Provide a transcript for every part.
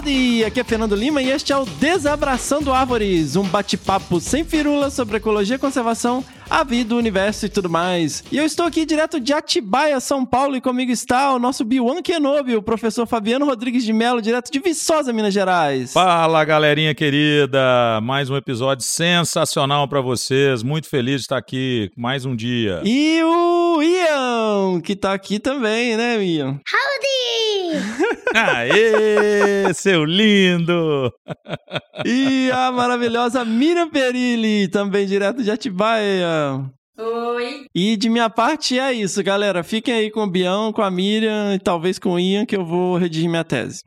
Howdy! Aqui é Fernando Lima e este é o Desabraçando Árvores, um bate-papo sem firula sobre ecologia e conservação, a vida, o universo e tudo mais. E eu estou aqui direto de Atibaia, São Paulo, e comigo está o nosso Biwan Kenobi, o professor Fabiano Rodrigues de Mello, direto de Viçosa, Minas Gerais. Fala, galerinha querida! Mais um episódio sensacional para vocês. Muito feliz de estar aqui mais um dia. E o Ian, que tá aqui também, né, Ian? Aê, seu lindo! E a maravilhosa Miriam Perilli, também direto de Atibaia. Oi. E de minha parte é isso, galera. Fiquem aí com o Bião, com a Miriam e talvez com o Ian, que eu vou redigir minha tese.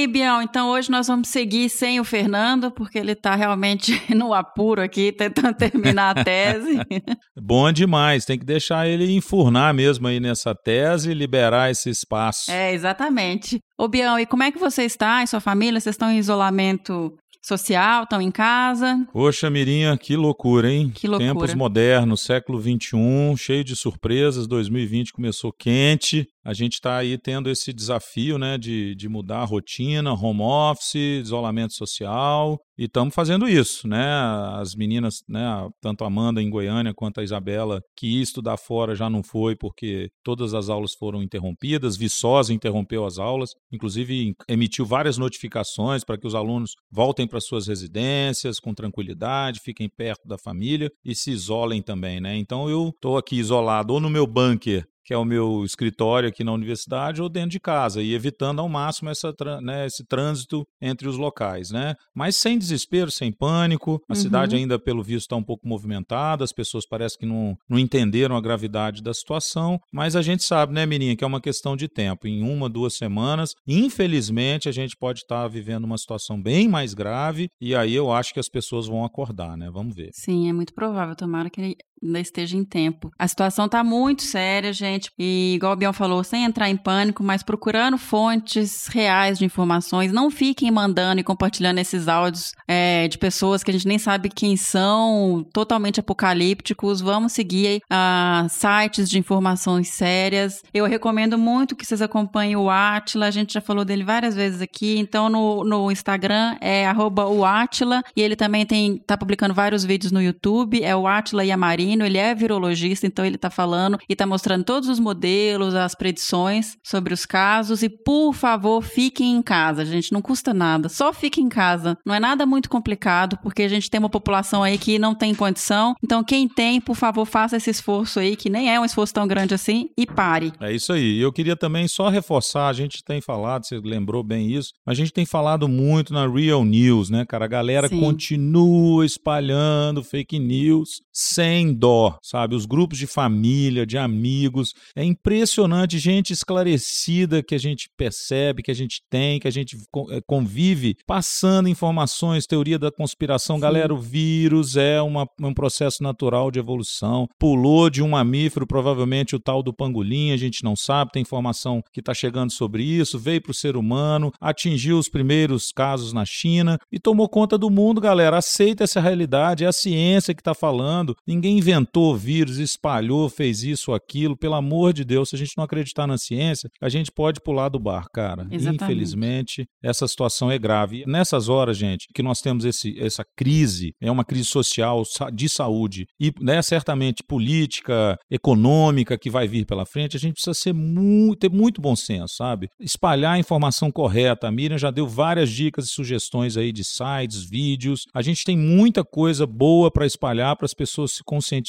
Aí, Bião, então hoje nós vamos seguir sem o Fernando, porque ele tá realmente no apuro aqui, tentando terminar a tese. Bom demais, tem que deixar ele enfurnar mesmo aí nessa tese e liberar esse espaço. é, exatamente. Ô, Bião, e como é que você está e sua família? Vocês estão em isolamento social, estão em casa? Poxa, Mirinha, que loucura, hein? Que loucura. Tempos modernos, século XXI, cheio de surpresas. 2020 começou quente. A gente está aí tendo esse desafio, né, de, de mudar a rotina, home office, isolamento social, e estamos fazendo isso, né? As meninas, né, tanto a Amanda em Goiânia quanto a Isabela, que ia estudar fora já não foi porque todas as aulas foram interrompidas. Viçosa interrompeu as aulas, inclusive emitiu várias notificações para que os alunos voltem para suas residências com tranquilidade, fiquem perto da família e se isolem também, né? Então eu estou aqui isolado ou no meu bunker que é o meu escritório aqui na universidade, ou dentro de casa, e evitando ao máximo essa, né, esse trânsito entre os locais, né? Mas sem desespero, sem pânico, a Uhum. cidade ainda, pelo visto, está um pouco movimentada, as pessoas parecem que não, não entenderam a gravidade da situação, mas a gente sabe, né, Mirinha, que é uma questão de tempo. Em uma, duas semanas, infelizmente, a gente pode estar vivendo uma situação bem mais grave, e aí eu acho que as pessoas vão acordar, né? Vamos ver. Sim, é muito provável. Tomara que ele ainda esteja em tempo. A situação tá muito séria, gente. E igual o Bion falou, sem entrar em pânico, mas procurando fontes reais de informações. Não fiquem mandando e compartilhando esses áudios é, de pessoas que a gente nem sabe quem são, totalmente apocalípticos. Vamos seguir ah, sites de informações sérias. Eu recomendo muito que vocês acompanhem o Atila. A gente já falou dele várias vezes aqui. Então, no, no Instagram é arroba o Atila. E ele também tem, tá publicando vários vídeos no YouTube. É o Atila Yamarino. Ele é virologista, então ele tá falando e tá mostrando todos os modelos, as predições sobre os casos. E, por favor, fiquem em casa, gente. Não custa nada. Só fiquem em casa. Não é nada muito complicado, porque a gente tem uma população aí que não tem condição. Então, quem tem, por favor, faça esse esforço aí, que nem é um esforço tão grande assim, e pare. É isso aí. E Eu queria também só reforçar, a gente tem falado, você lembrou bem isso, a gente tem falado muito na Real News, né, cara? A galera Sim. continua espalhando fake news sem dó, sabe? Os grupos de família, de amigos. É impressionante, gente esclarecida que a gente percebe, que a gente tem, que a gente eh, convive, passando informações, teoria da conspiração. Galera, o vírus é uma- um processo natural de evolução. Pulou de um mamífero, provavelmente o tal do pangolim, a gente não sabe, tem informação que está chegando sobre isso, veio para o ser humano, atingiu os primeiros casos na China e tomou conta do mundo, galera. Aceita essa realidade, é a ciência que está falando. Ninguém inventou vírus, espalhou, fez isso aquilo. Pelo amor de Deus, se a gente não acreditar na ciência, a gente pode pular do bar, cara. Exatamente. Infelizmente, essa situação é grave. Nessas horas, gente, que nós temos esse, essa crise, é uma crise social, de saúde e né, certamente política, econômica que vai vir pela frente, a gente precisa ser muito, ter muito bom senso, sabe? Espalhar a informação correta. A Miriam já deu várias dicas e sugestões aí de sites, vídeos. A gente tem muita coisa boa para espalhar para as pessoas se conscientizarem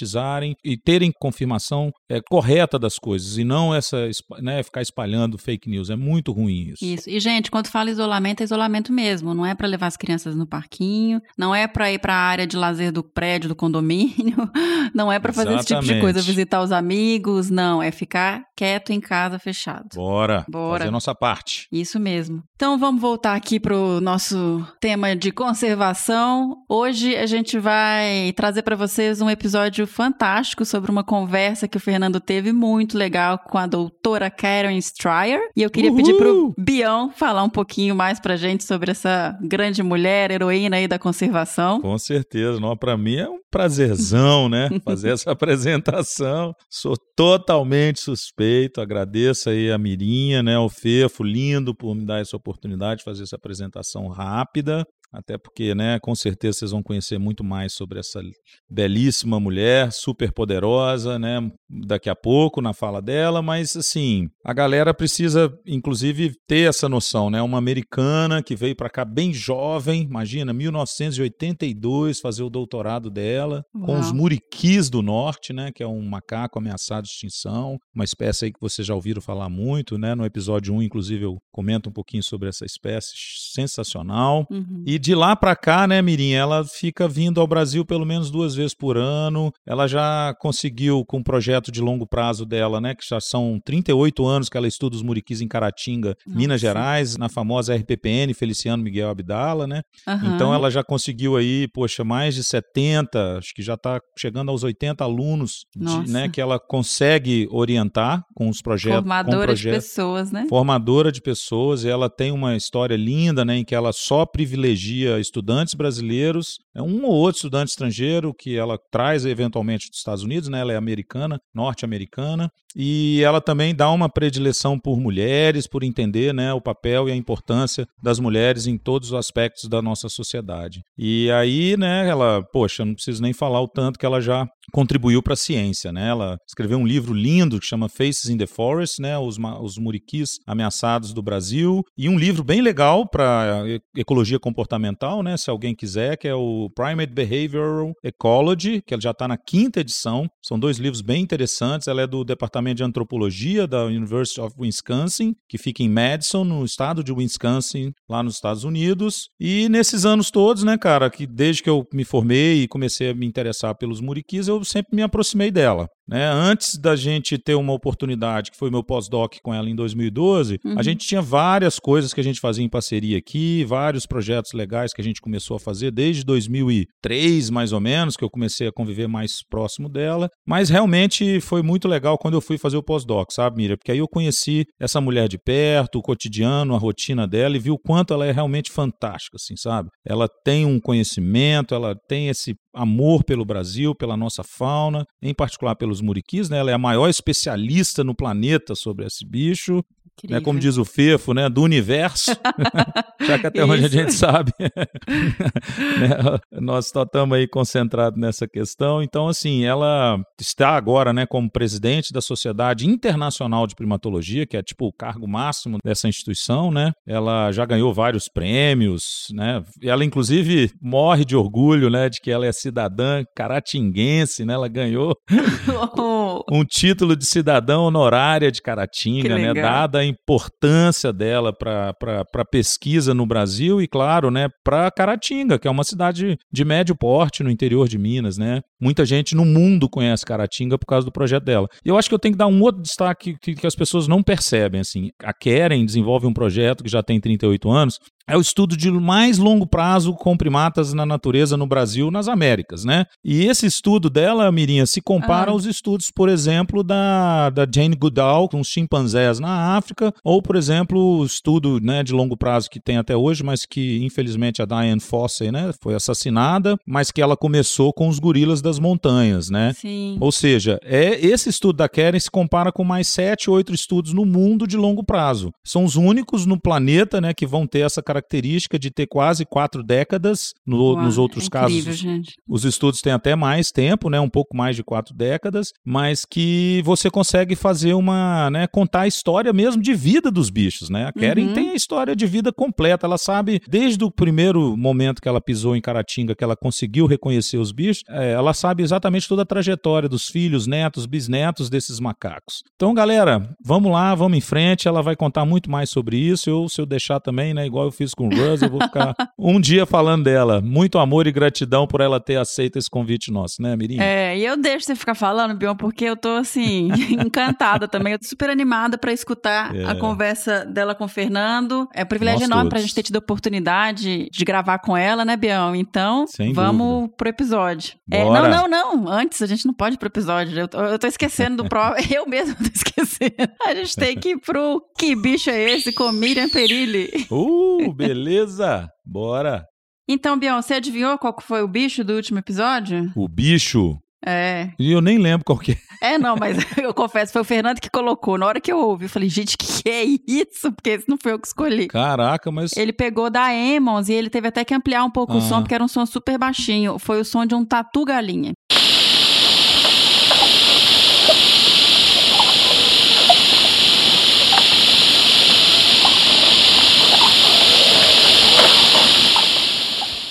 e terem confirmação é, correta das coisas e não essa né, ficar espalhando fake news. É muito ruim isso. Isso. E, gente, quando fala isolamento, é isolamento mesmo. Não é para levar as crianças no parquinho, não é para ir para a área de lazer do prédio, do condomínio, não é para fazer esse tipo de coisa, visitar os amigos, não. É ficar quieto em casa, fechado. Bora. Bora. Fazer a nossa parte. Isso mesmo. Então vamos voltar aqui pro nosso tema de conservação. Hoje a gente vai trazer para vocês um episódio fantástico sobre uma conversa que o Fernando teve muito legal com a doutora Karen Stryer. E eu queria Uhul. pedir pro Bião falar um pouquinho mais pra gente sobre essa grande mulher, heroína aí da conservação. Com certeza, não, para mim é um prazerzão, né, fazer essa apresentação. Sou totalmente suspeito, agradeço aí a Mirinha, né, o Fefo, lindo por me dar essa oportunidade de fazer essa apresentação rápida. Até porque, né, com certeza vocês vão conhecer muito mais sobre essa belíssima mulher, super poderosa, né, daqui a pouco na fala dela, mas assim, a galera precisa inclusive ter essa noção, né, uma americana que veio para cá bem jovem, imagina, 1982 fazer o doutorado dela, Uau. com os muriquis do norte, né, que é um macaco ameaçado de extinção, uma espécie aí que vocês já ouviram falar muito, né, no episódio 1 inclusive eu comento um pouquinho sobre essa espécie sensacional. Uhum. E de lá para cá, né, Mirim, ela fica vindo ao Brasil pelo menos duas vezes por ano. Ela já conseguiu, com um projeto de longo prazo dela, né, que já são 38 anos que ela estuda os muriquis em Caratinga, Nossa. Minas Gerais, na famosa RPPN Feliciano Miguel Abdala, né? Uhum. Então ela já conseguiu aí, poxa, mais de 70, acho que já está chegando aos 80 alunos, de, né, que ela consegue orientar com os projetos. Formadora projeto, de pessoas, né? Formadora de pessoas, e ela tem uma história linda, né, em que ela só privilegia estudantes brasileiros, é um ou outro estudante estrangeiro que ela traz eventualmente dos Estados Unidos, né? Ela é americana, norte-americana, e ela também dá uma predileção por mulheres, por entender, né, o papel e a importância das mulheres em todos os aspectos da nossa sociedade. E aí, né, ela, poxa, não preciso nem falar o tanto que ela já contribuiu para a ciência, né? Ela escreveu um livro lindo que chama Faces in the Forest, né? Os, os muriquis ameaçados do Brasil, e um livro bem legal para ecologia comportamental, né? Se alguém quiser, que é o Primate Behavioral Ecology, que já está na quinta edição. São dois livros bem interessantes. Ela é do Departamento de Antropologia da University of Wisconsin, que fica em Madison, no estado de Wisconsin, lá nos Estados Unidos. E nesses anos todos, né, cara, que desde que eu me formei e comecei a me interessar pelos muriquis, eu sempre me aproximei dela. Né? Antes da gente ter uma oportunidade, que foi meu pós-doc com ela em 2012, uhum. a gente tinha várias coisas que a gente fazia em parceria aqui, vários projetos legais que a gente começou a fazer desde 2003, mais ou menos, que eu comecei a conviver mais próximo dela. Mas realmente foi muito legal quando eu fui fazer o pós-doc, sabe, Miriam? Porque aí eu conheci essa mulher de perto, o cotidiano, a rotina dela e vi o quanto ela é realmente fantástica, assim, sabe? Ela tem um conhecimento, ela tem esse amor pelo Brasil, pela nossa fauna, em particular pelos muriquis, né? Ela é a maior especialista no planeta sobre esse bicho. Né, como diz o Fefo, né, do universo, já que até onde a gente sabe, né, nós estamos aí concentrados nessa questão. Então, assim, ela está agora né, como presidente da Sociedade Internacional de Primatologia, que é tipo o cargo máximo dessa instituição, né? Ela já ganhou vários prêmios, né? Ela, inclusive, morre de orgulho, né, de que ela é cidadã caratinguense, né? Ela ganhou um título de cidadã honorária de Caratinga, né? Dada a importância dela para a pesquisa no Brasil e, claro, né, para Caratinga, que é uma cidade de médio porte no interior de Minas, né? Muita gente no mundo conhece Caratinga por causa do projeto dela. E eu acho que eu tenho que dar um outro destaque que, que as pessoas não percebem, assim. A Keren desenvolve um projeto que já tem 38 anos, é o estudo de mais longo prazo com primatas na natureza no Brasil, nas Américas, né? E esse estudo dela, Mirinha, se compara ah. aos estudos, por exemplo, da, da Jane Goodall com os chimpanzés na África, ou, por exemplo, o estudo né, de longo prazo que tem até hoje, mas que, infelizmente, a Diane Fossey né, foi assassinada, mas que ela começou com os gorilas das montanhas, né? Sim. Ou seja, é esse estudo da Keren se compara com mais sete, oito estudos no mundo de longo prazo. São os únicos no planeta né, que vão ter essa característica de ter quase quatro décadas. No, Uau, nos outros é casos, incrível, gente. os estudos têm até mais tempo, né? Um pouco mais de quatro décadas, mas que você consegue fazer uma, né? Contar a história mesmo de vida dos bichos, né? A Karen uhum. tem a história de vida completa. Ela sabe desde o primeiro momento que ela pisou em Caratinga, que ela conseguiu reconhecer os bichos, é, ela sabe exatamente toda a trajetória dos filhos, netos, bisnetos desses macacos. Então, galera, vamos lá, vamos em frente. Ela vai contar muito mais sobre isso. Eu, se eu deixar também, né, igual eu fiz com o Russ, eu vou ficar um dia falando dela. Muito amor e gratidão por ela ter aceito esse convite nosso, né, Mirim? É, e eu deixo você ficar falando, Bion, porque eu tô assim, encantada também. Eu tô super animada para escutar É. a conversa dela com o Fernando. É um privilégio Nós enorme todos. pra gente ter tido a oportunidade de gravar com ela, né, Bião? Então, Sem vamos pro episódio. É, não, não, não. Antes, a gente não pode ir pro episódio. Eu tô, eu tô esquecendo do pró. Eu mesmo tô esquecendo. A gente tem que ir pro Que Bicho é Esse com Miriam Perilli. Uh, beleza! Bora! Então, Bião, você adivinhou qual foi o bicho do último episódio? O bicho. É. E eu nem lembro qual que é. É, não, mas eu confesso, foi o Fernando que colocou. Na hora que eu ouvi, eu falei, gente, que que é isso? Porque esse não foi eu que escolhi. Caraca, mas. Ele pegou da Emmons e ele teve até que ampliar um pouco o Ah. som, porque era um som super baixinho. Foi o som de um tatu galinha.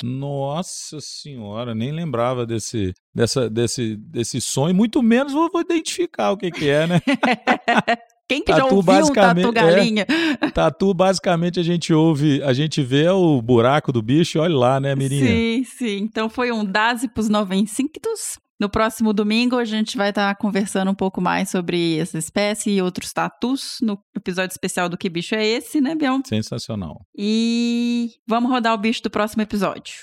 Nossa senhora, nem lembrava desse, dessa, desse, desse e muito menos vou, vou identificar o que, que é, né? Quem que já Tatu, ouviu um tatu galinha? Tatu, basicamente, a gente ouve, a gente vê o buraco do bicho e olha lá, né, Mirinha? Sim, sim. Então foi um Dasipus novencinctus. No próximo domingo a gente vai estar conversando um pouco mais sobre essa espécie e outros tatus no episódio especial do Que Bicho é Esse, né, Bião? Sensacional. E vamos rodar o bicho do próximo episódio.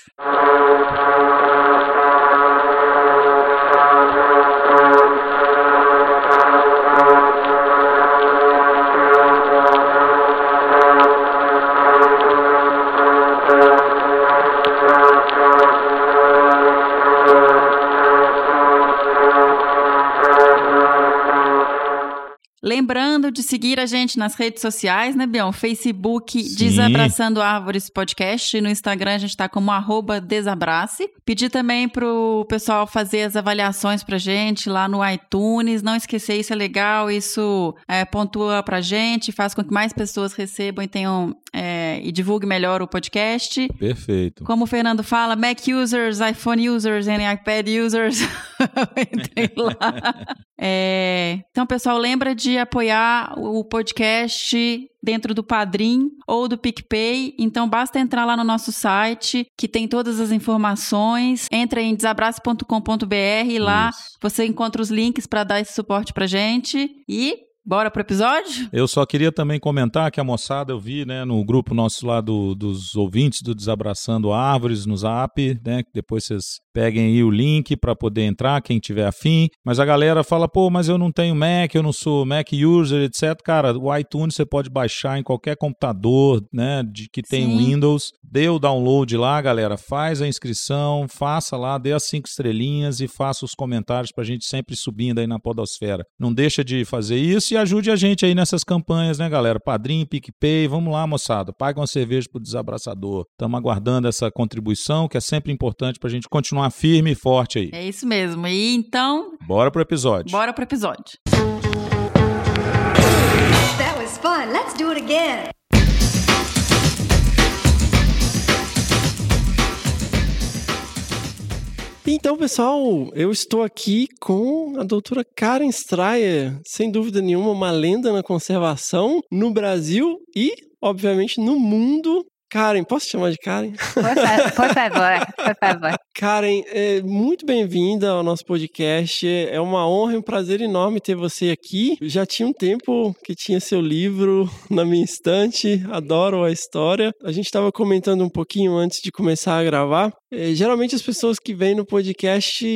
Lembrando de seguir a gente nas redes sociais, né, Bião? Facebook Sim. Desabraçando Árvores Podcast. E no Instagram a gente tá como arroba Desabrace. Pedir também pro pessoal fazer as avaliações pra gente lá no iTunes. Não esquecer, isso é legal, isso é, pontua pra gente, faz com que mais pessoas recebam e tenham é, e divulgue melhor o podcast. Perfeito. Como o Fernando fala, Mac users, iPhone users e iPad users, entrem lá. É, então, pessoal, lembra de apoiar o podcast dentro do Padrim ou do PicPay. Então, basta entrar lá no nosso site, que tem todas as informações. Entra em desabrace.com.br e lá Isso. você encontra os links para dar esse suporte pra gente. E bora pro episódio? Eu só queria também comentar que a moçada eu vi, né, no grupo nosso lá do- dos ouvintes do Desabraçando Árvores no Zap, né, que depois vocês peguem aí o link para poder entrar, quem tiver afim. Mas a galera fala, pô, mas eu não tenho Mac, eu não sou Mac user, etc. Cara, o iTunes você pode baixar em qualquer computador, né, de que tem Sim. Windows. Dê o download lá, galera, faz a inscrição, faça lá, dê as cinco estrelinhas e faça os comentários pra gente sempre subindo aí na podosfera. Não deixa de fazer isso e ajude a gente aí nessas campanhas, né, galera? Padrim, PicPay, vamos lá, moçada. Paga uma cerveja pro desabraçador. Estamos aguardando essa contribuição, que é sempre importante pra gente continuar firme e forte aí. É isso mesmo. E então, Bora pro episódio. bora pro episódio. That was fun. Let's do it again. Então, pessoal, eu estou aqui com a doutora Karen Strayer, sem dúvida nenhuma, uma lenda na conservação no Brasil e, obviamente, no mundo. Karen, posso te chamar de Karen? Por, fa- por favor, por favor. Karen, é, muito bem-vinda ao nosso podcast. É uma honra e um prazer enorme ter você aqui. Já tinha um tempo que tinha seu livro na minha estante, adoro a história. A gente estava comentando um pouquinho antes de começar a gravar. É, geralmente as pessoas que vêm no podcast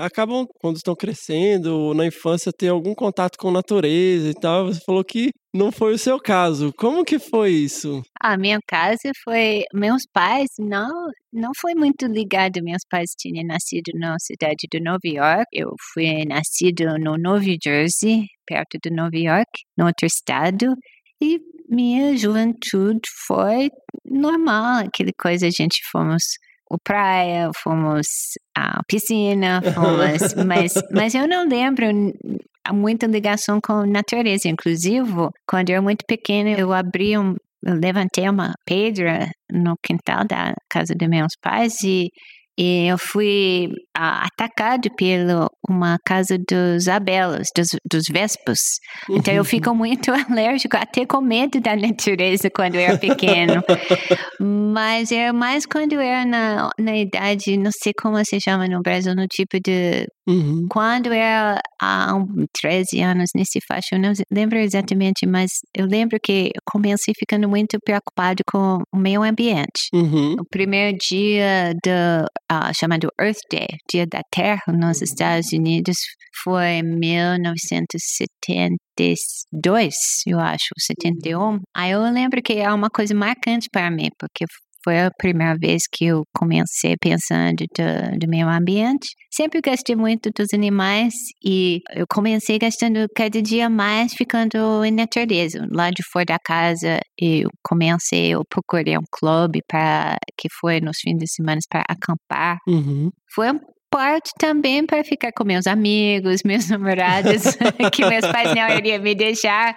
acabam, quando estão crescendo, na infância, ter algum contato com natureza e tal. Você falou que não foi o seu caso. Como que foi isso? A minha casa foi meus pais não não foi muito ligado. Meus pais tinham nascido na cidade de Nova York. Eu fui nascido no Nova Jersey, perto de Nova York, no outro estado. E minha juventude foi normal, aquele coisa a gente fomos praia, fomos à piscina, fomos, mas mas eu não lembro muita ligação com a natureza. Inclusive, quando eu era muito pequena, eu abri um, eu levantei uma pedra no quintal da casa de meus pais e e eu fui ah, atacado pela uma casa dos abelas, dos, dos vespos. Então eu fico muito alérgico, até com medo da natureza quando eu era pequeno. Mas era mais quando eu era na, na idade, não sei como se chama no Brasil, no tipo de Uhum. quando eu era há um 13 anos nesse faixa, eu não lembro exatamente, mas eu lembro que comecei ficando muito preocupado com o meio ambiente. Uhum. O primeiro dia do ah, chamado Earth Day, Dia da Terra, nos Estados Unidos, foi em 1972, eu acho, 71. Aí eu lembro que é uma coisa marcante para mim, porque foi a primeira vez que eu comecei pensando do, do meio ambiente. Sempre gostei muito dos animais e eu comecei gastando cada dia mais ficando em natureza. Lá de fora da casa, eu comecei, eu procurei um clube para que foi nos fins de semana para acampar. Uhum. Foi um parte também para ficar com meus amigos, meus namorados, que meus pais não iriam me deixar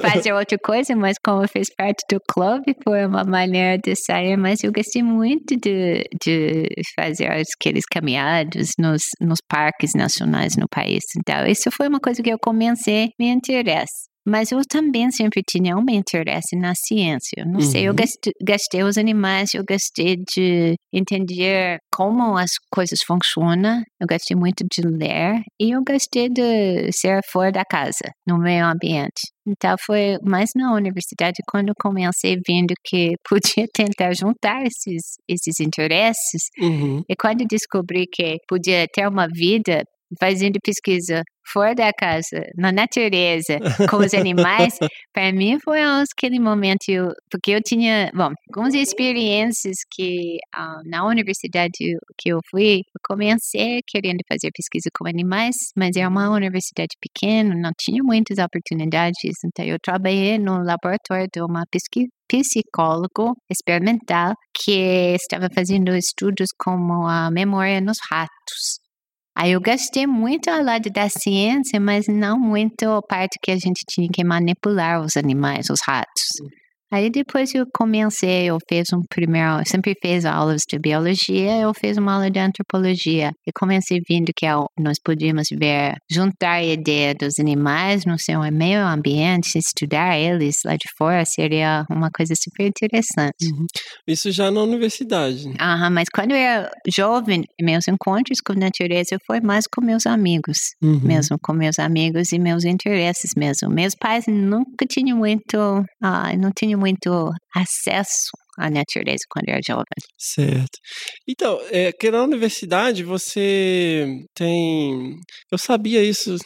fazer outra coisa, mas como fez parte do clube, foi uma maneira de sair. Mas eu gostei muito de, de fazer aqueles caminhados nos, nos parques nacionais no país. Então, isso foi uma coisa que eu comecei me interesse. Mas eu também sempre tinha um interesse na ciência. Não sei, eu Uhum. gastei, gastei os animais, eu gostei de entender como as coisas funcionam, eu gostei muito de ler e eu gostei de ser fora da casa, no meio ambiente. Então foi mais na universidade quando eu comecei vendo que podia tentar juntar esses, esses interesses Uhum. e quando descobri que podia ter uma vida fazendo pesquisa fora da casa, na natureza, com os animais, para mim foi aquele momento, eu- porque eu tinha, bom, algumas experiências que ah, na universidade que eu fui, eu comecei querendo fazer pesquisa com animais, mas era uma universidade pequena, não tinha muitas oportunidades, então eu trabalhei no laboratório de uma pesquisa psicólogo experimental que estava fazendo estudos como a memória nos ratos. Aí eu gastei muito ao lado da ciência, mas não muito a parte que a gente tinha que manipular os animais, os ratos. Aí depois eu comecei, eu fiz um primeiro, sempre fiz aulas de biologia, eu fiz uma aula de antropologia. E comecei vendo que ao- nós podíamos ver, juntar a ideia dos animais no seu meio ambiente, estudar eles lá de fora, seria uma coisa super interessante. Isso já na universidade. Aham, mas quando eu era jovem, meus encontros com a natureza foi mais com meus amigos, Uhum. mesmo com meus amigos e meus interesses mesmo. Meus pais nunca tinham muito, ah, não tinham muito acesso à natureza quando era jovem. Certo. Então, é que na universidade você tem. Eu sabia isso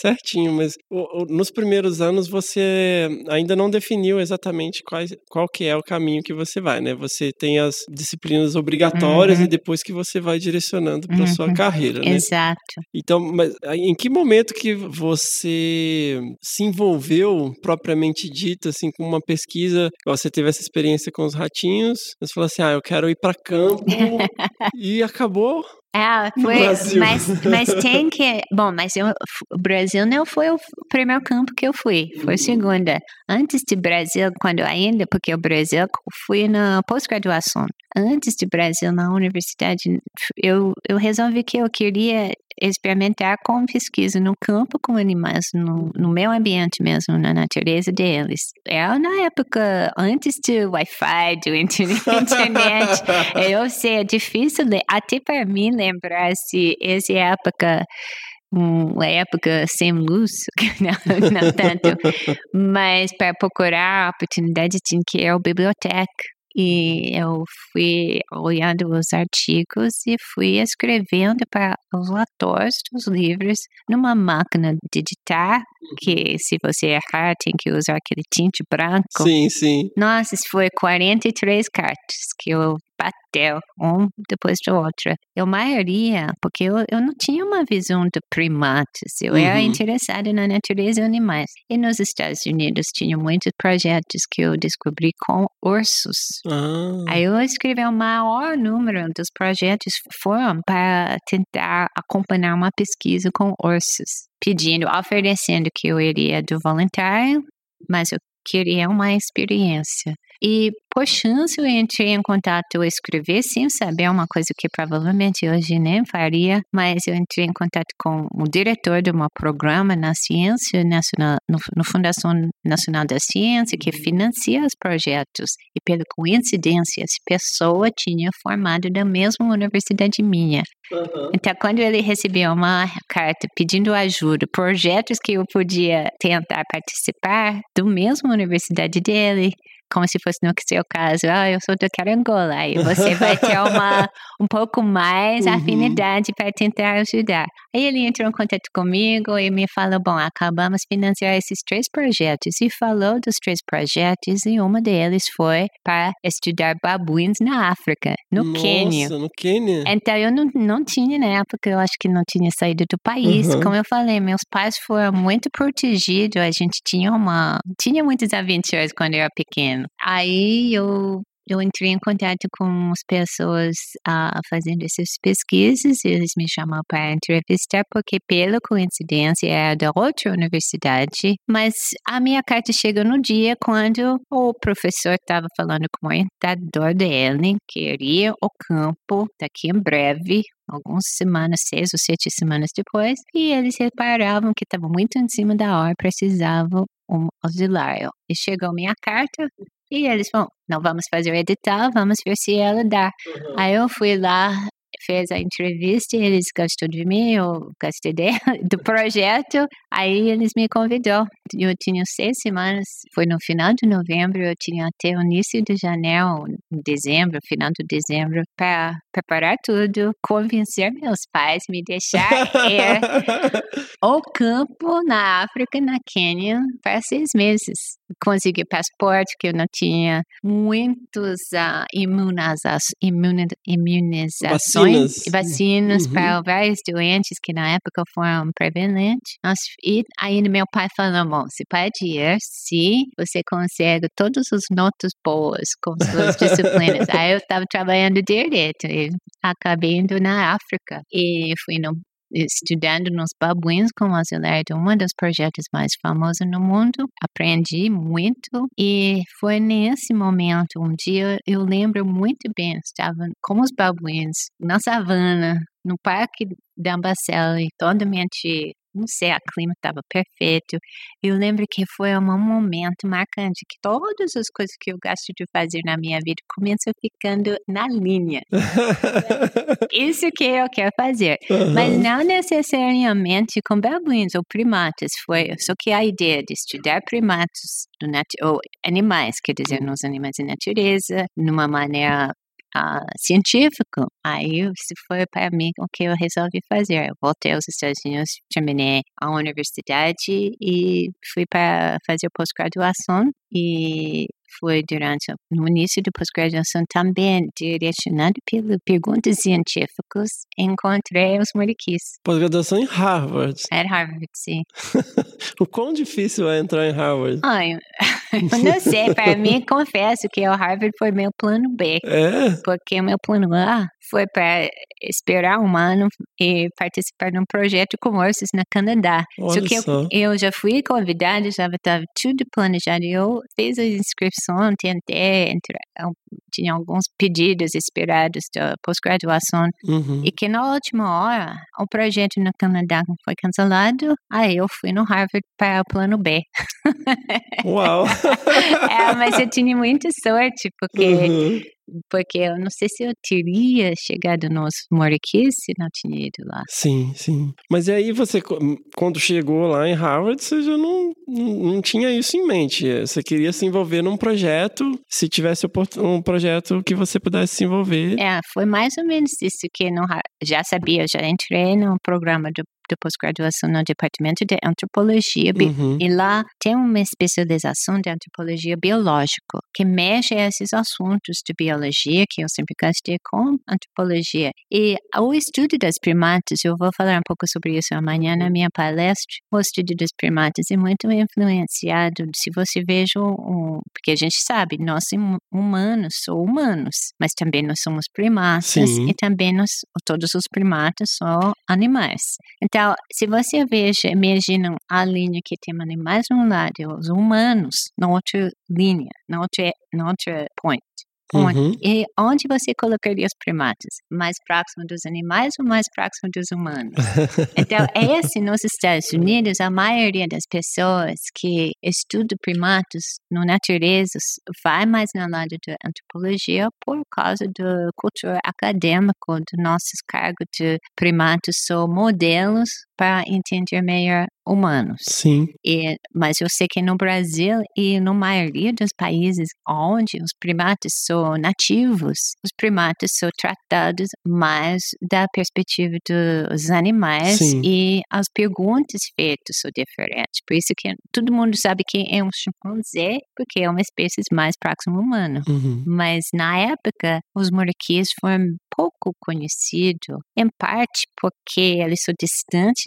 certinho, mas o- o- nos primeiros anos você ainda não definiu exatamente quais, qual que é o caminho que você vai, né? Você tem as disciplinas obrigatórias Uhum. e depois que você vai direcionando para sua Uhum. carreira, né? Exato. Então, mas aí, em que momento que você se envolveu propriamente dito assim com uma pesquisa? Você teve essa experiência com os ratinhos, você falou assim: "Ah, eu quero ir para campo" e acabou. É, foi, mas, mas tem que, bom, mas eu, o Brasil não foi o primeiro campo que eu fui, foi o segundo. Antes de Brasil, quando ainda, porque o Brasil fui na pós-graduação. Antes de Brasil, na universidade, eu, eu resolvi que eu queria experimentar com pesquisa no campo com animais, no, no meio ambiente mesmo, na natureza deles. Era na época antes do Wi-Fi, do internet. Eu sei, é difícil até para mim lembrar se essa época, uma época sem luz, não, não tanto, mas para procurar a oportunidade tinha que ir à biblioteca. E eu fui olhando os artigos e fui escrevendo para os autores dos livros numa máquina de editar, que se você errar tem que usar aquele tinte branco. Sim, sim. Nossa, isso foi 43 cartas que eu bateu um depois do outro. Eu, maioria, porque eu, eu não tinha uma visão de primates, eu era Uhum. interessada na natureza e animais. E nos Estados Unidos tinha muitos projetos que eu descobri com ursos. Ah. Aí eu escrevi o maior número dos projetos foram para tentar acompanhar uma pesquisa com ursos, pedindo, oferecendo que eu iria do voluntário, mas eu queria uma experiência. E por chance, eu entrei em contato, eu escrevi sem saber uma coisa que provavelmente hoje nem faria, mas eu entrei em contato com o diretor de um programa na Ciência Nacional, no, no Fundação Nacional da Ciência, que financia os projetos. E pela coincidência, essa pessoa tinha formado da mesma universidade minha. Então, quando ele recebeu uma carta pedindo ajuda, projetos que eu podia tentar participar, do mesmo universidade dele, como se fosse no seu caso, ah, eu sou do Carangola, aí você vai ter uma um pouco mais Uhum. afinidade para tentar ajudar. Aí ele entrou em contato comigo e me falou, bom, acabamos financiar esses três projetos e falou dos três projetos e uma deles foi para estudar babuínos na África, no Quênia. Nossa, no Quênia? Então, eu não, não tinha na época, eu acho que não tinha saído do país. Uhum. Como eu falei, meus pais foram muito protegidos, a gente tinha uma. Tinha muitas aventuras quando eu era pequeno. Aí eu. Eu entrei em contato com as pessoas ah, fazendo essas pesquisas, eles me chamaram para entrevistar, porque, pela coincidência, era da outra universidade, mas a minha carta chegou no dia quando o professor estava falando com o orientador dele, que iria ao campo daqui em breve, algumas semanas, seis ou sete semanas depois, e eles reparavam que estava muito em cima da hora, precisavam um auxiliar. E chegou minha carta, e eles falaram, não vamos fazer o edital, vamos ver se ela dá. Aí eu fui lá, fez a entrevista, eles gostou de mim, eu gostei dele, do projeto, aí eles me convidou. Eu tinha seis semanas, foi no final de novembro, eu tinha até o início de janeiro, dezembro, final de dezembro, para preparar tudo, convencer meus pais, me deixar ir ao campo na África na Quênia para seis meses. Consegui passaporte, que eu não tinha muitos uh, imuniza imuni imunizações, Vacinas. vacinas Uhum. para vários doentes que na época foram prevalentes. Nós- E aí meu pai falou, bom, você pode ir se você consegue todas as notas boas com suas disciplinas. aí eu estava trabalhando direito e acabei indo na África e fui no estudando nos babuínos como auxiliar de um dos projetos mais famosos no mundo. Aprendi muito e foi nesse momento, um dia eu lembro muito bem, estava com os babuínos na savana, no parque da Ambaceli, totalmente não sei, a clima estava perfeito. Eu lembro que foi um momento marcante que todas as coisas que eu gosto de fazer na minha vida começam ficando na linha. Isso que eu quero fazer. Mas Aham. não necessariamente com babuínos ou primatas. Foi só que a ideia de estudar primatas ou animais, quer dizer, nos animais da natureza, numa maneira ah, científica. Aí isso foi para mim o que eu resolvi fazer. Eu voltei aos Estados Unidos, terminei a universidade e fui para fazer pós-graduação e foi durante no início da pós-graduação também direcionado pelas perguntas científicas encontrei os moriquis Pós-graduação em Harvard. at Harvard sim O quão difícil é entrar em Harvard? Ai, não sei para mim confesso que o Harvard foi meu plano B É? porque o meu plano A foi para esperar um ano e participar de um projeto com ursos no Canadá. Só Olha que eu, só. eu já fui convidada, já estava tudo planejado. Eu fiz a inscrição, tentei entrar, eu tinha alguns pedidos esperados da pós-graduação Uhum. e que na última hora o projeto no Canadá foi cancelado. Aí eu fui no Harvard para o plano B. Uau! é, mas eu tinha muita sorte porque Uhum. Porque eu não sei se eu teria chegado nos Moriquis se não tinha ido lá. Sim, sim. Mas e aí você, co- quando chegou lá em Harvard, você já não, não não tinha isso em mente. Eh, Você queria se envolver num projeto, se tivesse um projeto que você pudesse se envolver. É, foi mais ou menos isso que no, Har- já sabia, já entrei no programa de, de pós-graduação no Departamento de Antropologia Uhum. e lá tem uma especialização de antropologia biológica que mexe esses assuntos de biologia que eu sempre gostei com antropologia. E o estudo das primatas, eu vou falar um pouco sobre isso amanhã na minha palestra. O estudo das primatas é muito influenciado, se você veja, um, porque a gente sabe, nós hum- humanos somos humanos, mas também nós somos primatas Sim. e também nós, todos os primatas são animais. Então, Então, se você veja, imagina a linha que tem animais num lado os humanos na outra linha, na outra, na outra point. Onde, Uhum. E onde você colocaria os primatas? Mais próximo dos animais ou mais próximo dos humanos? Então, esse nos Estados Unidos, a maioria das pessoas que estudam primatas no natureza vai mais no lado da antropologia por causa da cultura acadêmica do nossos cargos de primatas são modelos para entender melhor humanos. Sim. E, mas eu sei que no Brasil e na maioria dos países onde os primatas são nativos, os primatas são tratados mais da perspectiva dos animais Sim. e as perguntas feitas são diferentes. Por isso que todo mundo sabe que é um chimpanzé, porque é uma espécie mais próxima ao humano. Uhum. Mas na época, os muriquis foram pouco conhecidos, em parte porque eles são distantes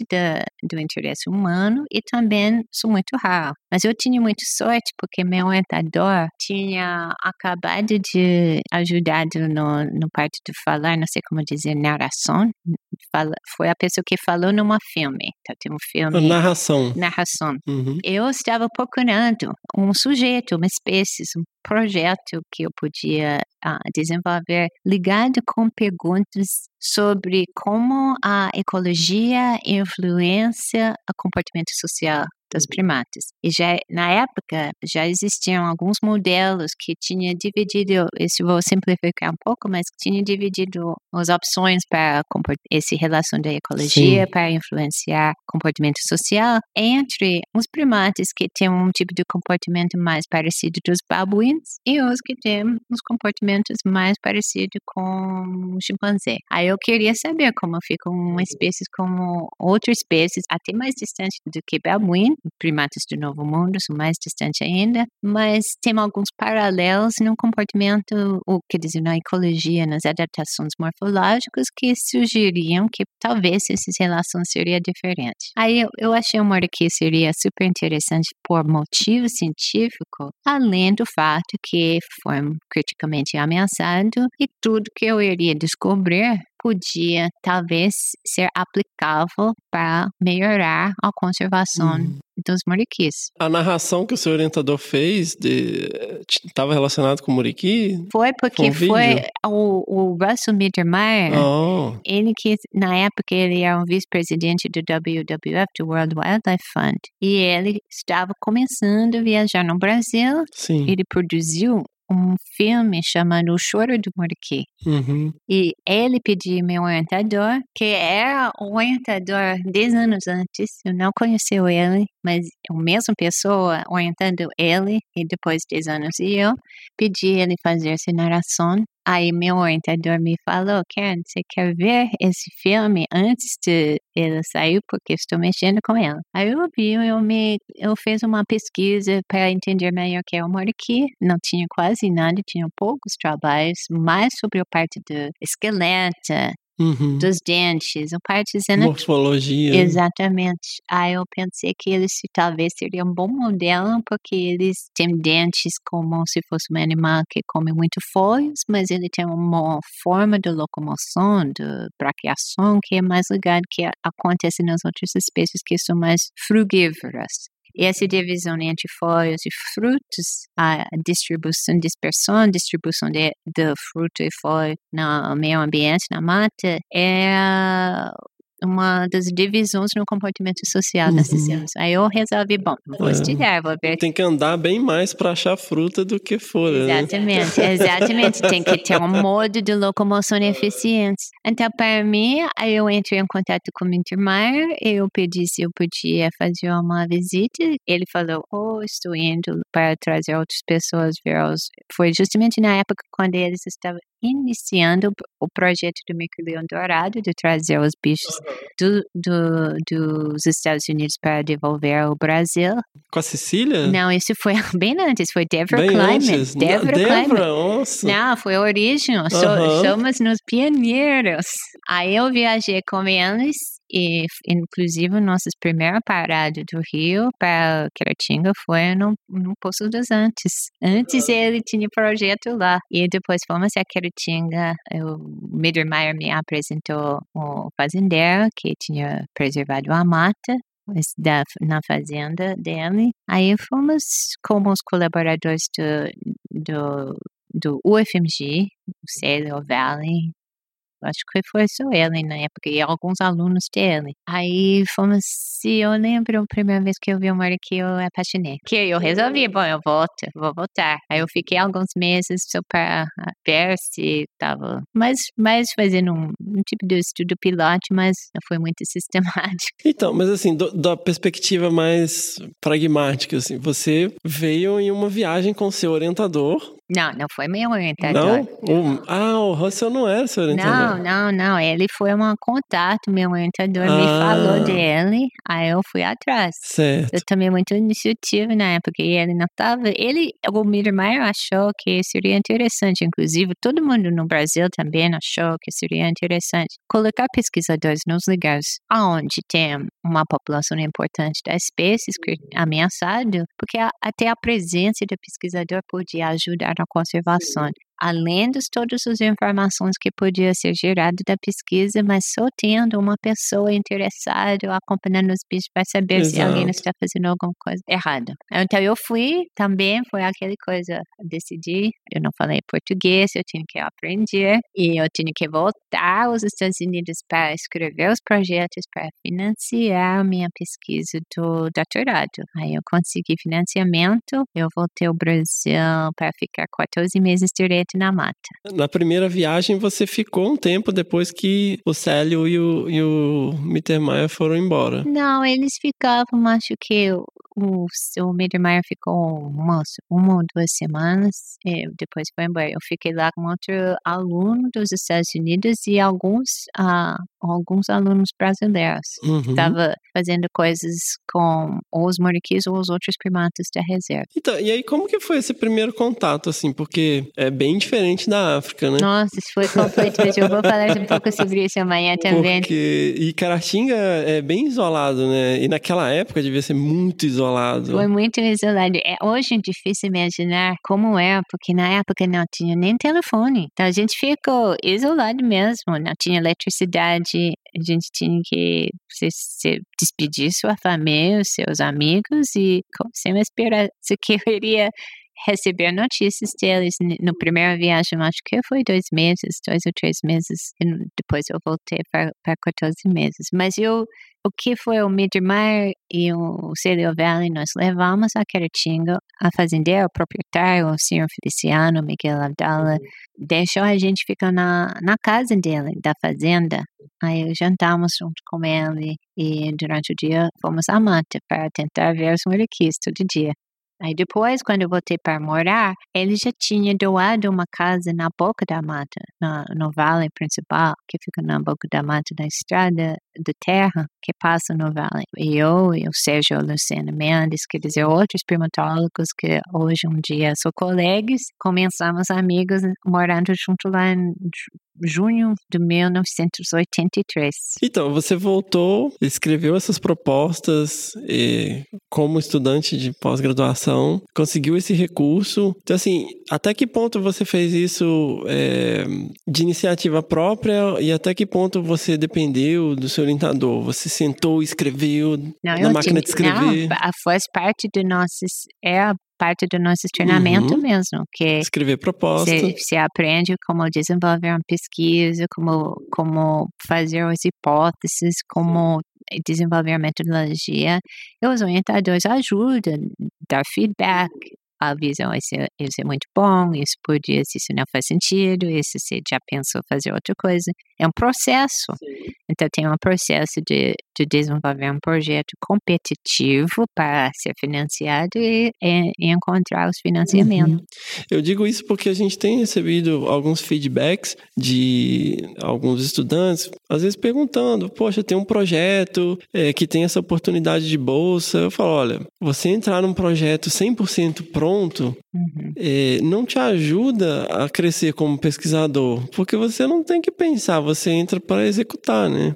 do interesse humano e também são muito raros. Mas eu tinha muita sorte porque meu orientador tinha acabado de ajudar no, no parte de falar, não sei como dizer, narração. Fala, foi a pessoa que falou numa filme. Então, tem um filme, Narração. narração. Uhum. Eu estava procurando um sujeito, uma espécie, um projeto que eu podia ah, desenvolver ligado com perguntas sobre como a ecologia influencia o comportamento social dos primatas. E já na época já existiam alguns modelos que tinha dividido, isso vou simplificar um pouco, mas tinha dividido as opções para essa relação da ecologia Sim. para influenciar comportamento social entre os primatas que têm um tipo de comportamento mais parecido dos babuínos e os que têm os comportamentos mais parecidos com o chimpanzé. Aí eu queria saber como ficam espécies como outras espécies, até mais distante do que babuíno, primatas do Novo Mundo são mais distantes ainda, mas tem alguns paralelos no comportamento, ou quer dizer, na ecologia, nas adaptações morfológicas que sugeriam que talvez essas relações seriam diferentes. Aí eu, eu achei uma que seria super interessante por motivo científico, além do fato que foi criticamente ameaçado e tudo que eu iria descobrir podia talvez ser aplicável para melhorar a conservação dos muriquis. A narração que o seu orientador fez estava relacionado com o Muriqui? Foi porque um foi o, o Russell Mittermeier, Oh, ele que na época ele era um vice-presidente do WWF, do World Wildlife Fund, e ele estava começando a viajar no Brasil. sim. Ele produziu um filme chamado O Choro do Muriqui. Uhum. E ele pediu meu orientador, que era o orientador 10 anos antes, eu não conheceu ele, mas a mesma pessoa orientando ele, e depois 10 anos eu, pedi ele fazer essa narração. Aí meu orientador me falou, Karen, você quer ver esse filme antes de ele sair, porque estou mexendo com ele. Aí eu vi, eu, me, eu fiz uma pesquisa para entender melhor o que é o Moriqui. Não tinha quase nada, tinha poucos trabalhos, mais sobre a parte do esqueleto, Uhum. dos dentes, a parte anatômica. Morfologia. Exatamente. Aí eu pensei que eles talvez seria um bom modelo, porque eles têm dentes como se fosse um animal que come muito folhas, mas ele tem uma forma de locomoção, de braquiação, que é mais ligado que acontece nas outras espécies que são mais frugívoras. E essa divisão entre folhas e frutos, a distribuição, dispersão, distribuição de, de fruto e folha no meio ambiente, na mata, é uma das divisões no comportamento social Uhum. sistemas. Aí eu resolvi, bom, vou É. estudar, vou ver Tem que andar bem mais para achar fruta do que folha, né? Exatamente, exatamente. Tem que ter um modo de locomoção eficiente. Então, para mim, aí eu entrei em contato com o Mintermeyer, eu pedi se eu podia fazer uma visita. Ele falou, oh, estou indo para trazer outras pessoas ver os... Foi justamente na época quando eles estavam iniciando o projeto do Microleão Dourado, de trazer os bichos do, do, dos Estados Unidos para devolver ao Brasil. Com a Cecília? Não, isso foi bem antes, foi Deborah Bem antes. Deborah nossa. Não, foi original. So- Aham. somos nos pioneiros. Aí eu viajei com eles e inclusive nossas primeiras paradas do Rio para Queratinga foi no, no Poço dos Antes. Antes ele tinha projeto lá e depois fomos a Queratinga. O Mittermeier me apresentou o fazendeiro que tinha preservado a mata da, na fazenda dele. Aí fomos como os colaboradores do, do, do UFMG, Sailor Valley, acho que foi só ele na época, e alguns alunos dele. Aí fomos, se eu lembro, a primeira vez que eu vi o mar que eu apaixonei. Que eu resolvi, bom, eu volto, vou voltar. Aí eu fiquei alguns meses só para ver se tava mais, mais fazendo um, um tipo de estudo pilote, mas não foi muito sistemático. Então, mas assim, do, da perspectiva mais pragmática, assim, você veio em uma viagem com seu orientador não, não foi meu orientador. Não? O, ah, o Russell não era seu orientador. Não, não, não. Ele foi um contato, meu orientador ah. me falou dele, aí eu fui atrás. Certo. Eu tomei muita iniciativa na época e ele não estava. Ele, o Mittermeier achou que seria interessante, inclusive todo mundo no Brasil também achou que seria interessante colocar pesquisadores nos lugares onde tem uma população importante da espécies ameaçada, porque até a presença do pesquisador podia ajudar na conservação além de todas as informações que podia ser gerado da pesquisa, mas só tendo uma pessoa interessada acompanhando os bichos para saber Exato. se alguém está fazendo alguma coisa errada. Então eu fui, também foi aquela coisa, decidi, eu não falei português, eu tinha que aprender e eu tinha que voltar aos Estados Unidos para escrever os projetos para financiar minha pesquisa do doutorado. Aí eu consegui financiamento, eu voltei ao Brasil para ficar 14 meses direto na mata. Na primeira viagem você ficou um tempo depois que o Célio e o, e o Mittermeier foram embora. Não, eles ficavam, acho que o, o Mittermeier ficou umas, uma ou duas semanas e depois foi embora. Eu fiquei lá com outro aluno dos Estados Unidos e alguns, uh, alguns alunos brasileiros. Uhum. Estava fazendo coisas com os moriquis ou os outros primatas da reserva. Então, e aí como que foi esse primeiro contato, assim? Porque é bem diferente da África, né? Nossa, isso foi completamente. Eu vou falar um pouco sobre isso amanhã também. Porque, e Caratinga é bem isolado, né? E naquela época devia ser muito isolado isolado. Foi muito isolado. É, hoje é difícil imaginar como é, porque na época não tinha nem telefone. Então a gente ficou isolado mesmo, não tinha eletricidade, a gente tinha que se, se despedir sua família, seus amigos e sem esperar se queria receber notícias deles no primeiro viagem, acho que foi dois meses, dois ou três meses. depois eu voltei para 14 meses. Mas eu, o que foi o Midmar e o Celio Valley, nós levamos a Queratinga, a fazendeira, o proprietário, o senhor Feliciano, Miguel Abdala, deixou a gente ficar na, na casa dele, da fazenda. Aí jantamos junto com ele e durante o dia fomos à mata para tentar ver os moleques todo dia. Aí depois, quando eu voltei para morar, ele já tinha doado uma casa na boca da mata, na, no vale principal, que fica na boca da mata da estrada de terra que passa no vale. E eu e o Sérgio Luciano Mendes, quer dizer, outros primatólogos que hoje um dia são colegas, começamos amigos morando junto lá em junho de 1983. Então, você voltou, escreveu essas propostas e, como estudante de pós-graduação, conseguiu esse recurso. Então, assim, até que ponto você fez isso é, de iniciativa própria e até que ponto você dependeu do seu orientador? Você sentou e escreveu não, na máquina de escrever? Não, faz parte de nossos... É parte do nosso treinamento uhum. mesmo, que escrever proposta. Você aprende como desenvolver uma pesquisa, como como fazer as hipóteses, como desenvolver a metodologia. E os orientadores ajudam, dar feedback, avisam isso, isso é muito bom, isso podia, isso não faz sentido, isso você já pensou fazer outra coisa. É um processo. Sim. Então, tem um processo de, de desenvolver um projeto competitivo para ser financiado e, e, e encontrar os financiamentos. Uhum. Eu digo isso porque a gente tem recebido alguns feedbacks de alguns estudantes, às vezes perguntando: Poxa, tem um projeto é, que tem essa oportunidade de bolsa. Eu falo: Olha, você entrar num projeto 100% pronto uhum. é, não te ajuda a crescer como pesquisador, porque você não tem que pensar você entra para executar, né?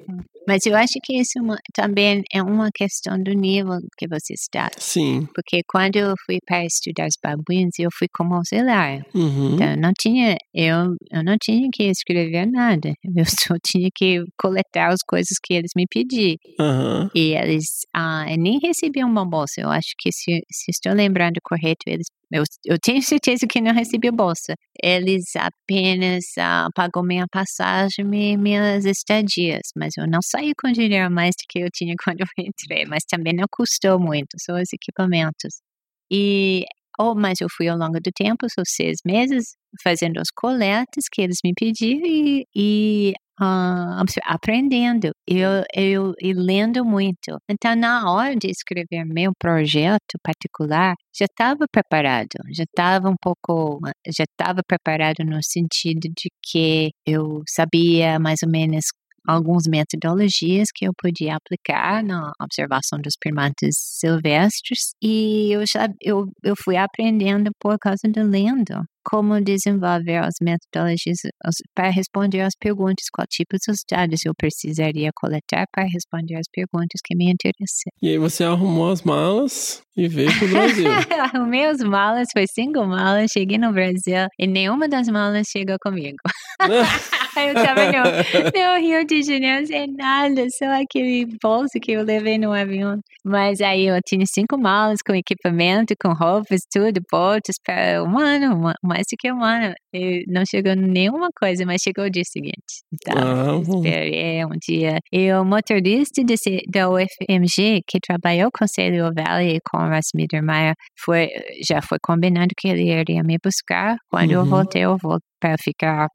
Mas eu acho que isso é também é uma questão do nível que você está. Sim. Porque quando eu fui para estudar os babuínos, eu fui como auxiliar. Uhum. Então, eu não tinha, eu, eu não tinha que escrever nada. Eu só tinha que coletar as coisas que eles me pediam. Aham. E eles ah, nem recebiam uma bolsa. Eu acho que, se, se estou lembrando correto, eles. Eu, eu tenho certeza que não recebi bolsa. Eles apenas ah, pagou minha passagem e minhas estadias. Mas eu não saí com dinheiro mais do que eu tinha quando eu entrei. Mas também não custou muito, só os equipamentos. E. Oh, mas eu fui ao longo do tempo, são seis meses, fazendo as coletas que eles me pediam e, e obs- aprendendo. Eu, eu, e lendo muito. Então, na hora de escrever meu projeto particular, já estava preparado, já estava um pouco, já estava preparado no sentido de que eu sabia mais ou menos algumas metodologias que eu podia aplicar na observação dos primatas silvestres. E eu já eu, eu fui aprendendo por causa do lendo como desenvolver as metodologias as- para responder às perguntas, qual tipo de dados eu precisaria coletar para responder às perguntas que me interessam. E aí você arrumou as malas e veio pro Brasil. Arrumei as malas, foi cinco malas, cheguei no Brasil e nenhuma das malas chegou comigo. eu tava no, no Rio de Janeiro sem nada, só aquele bolso que eu levei no avião. Mas aí eu tinha cinco malas com equipamento, com roupas, tudo, botas para um ano, uma- mais do que um ano. Não chegou nenhuma coisa, mas chegou o dia seguinte. Então, esperei um dia. E o motorista desse, da UFMG, que trabalhou com Celio Valley e com Russ Mittermeier, foi, já foi combinado que ele iria me buscar. Quando eu Uhum. voltei, eu voltei para ficar,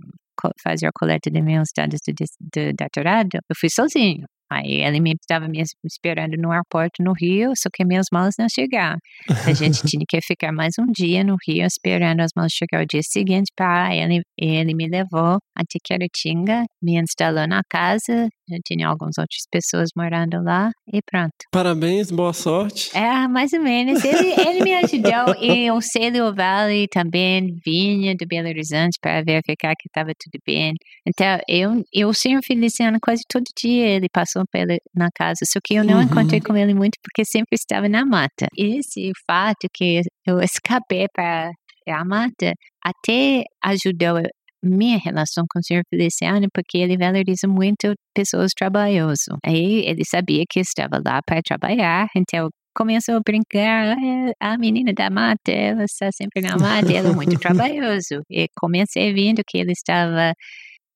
fazer a coleta de meus dados de doutorado. Eu fui sozinho. Aí ele me estava me es- esperando no aeroporto no Rio, só que minhas malas não chegaram. A gente tinha que ficar mais um dia no Rio esperando as malas chegar o dia seguinte para ele ele me levou até Queratinga, me instalou na casa, já tinha algumas outras pessoas morando lá e pronto. Parabéns, boa sorte. É, mais ou menos. Ele, ele me ajudou e o Celio Valley também vinha do Belo Horizonte para verificar que estava tudo bem. Então, eu, eu senhor Feliciano quase todo dia ele passou pela, na casa, só que eu não Uhum. encontrei com ele muito porque sempre estava na mata. Esse fato que eu escapei para a mata até ajudou minha relação com o senhor Feliciano, porque ele valoriza muito pessoas trabalhosas. Aí ele sabia que estava lá para trabalhar, então começou a brincar, "Ah, a menina da mata, ela está sempre na mata, ela é muito trabalhoso. E comecei vendo que ele estava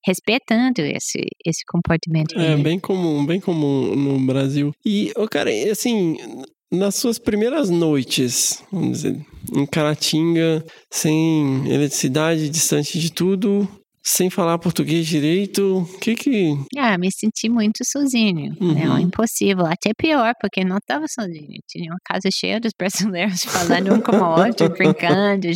respeitando esse, esse comportamento É dele. bem comum, bem comum no Brasil. E, ô, cara, assim, nas suas primeiras noites, vamos dizer, em Caratinga, sem eletricidade, distante de tudo, sem falar português direito, o que que... Ah, me senti muito sozinho. Não, Uhum. impossível. Até pior, porque não estava sozinho. Tinha uma casa cheia dos brasileiros falando um com o outro, brincando,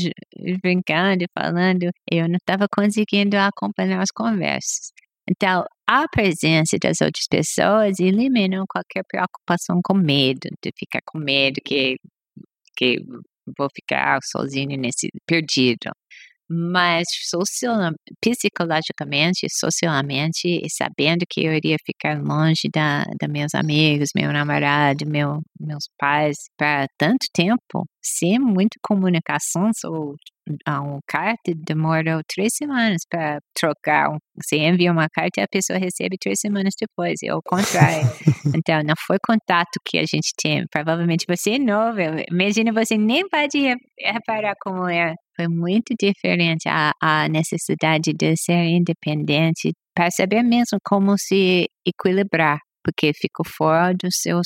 brincando, falando. Eu não estava conseguindo acompanhar as conversas. Então, a presença das outras pessoas eliminou qualquer preocupação com medo, de ficar com medo que, que vou ficar sozinho nesse perdido mas social, psicologicamente, socialmente, e sabendo que eu iria ficar longe da, da meus amigos, meu namorado, meu, meus pais, para tanto tempo, sem muita comunicação, só ah, um carta demorou três semanas para trocar. Você envia uma carta e a pessoa recebe três semanas depois, é o contrário. então, não foi contato que a gente tem. Provavelmente você é novo, imagina você nem pode re- reparar como é. Foi muito diferente a, a necessidade de ser independente para saber mesmo como se equilibrar porque ficou fora do seu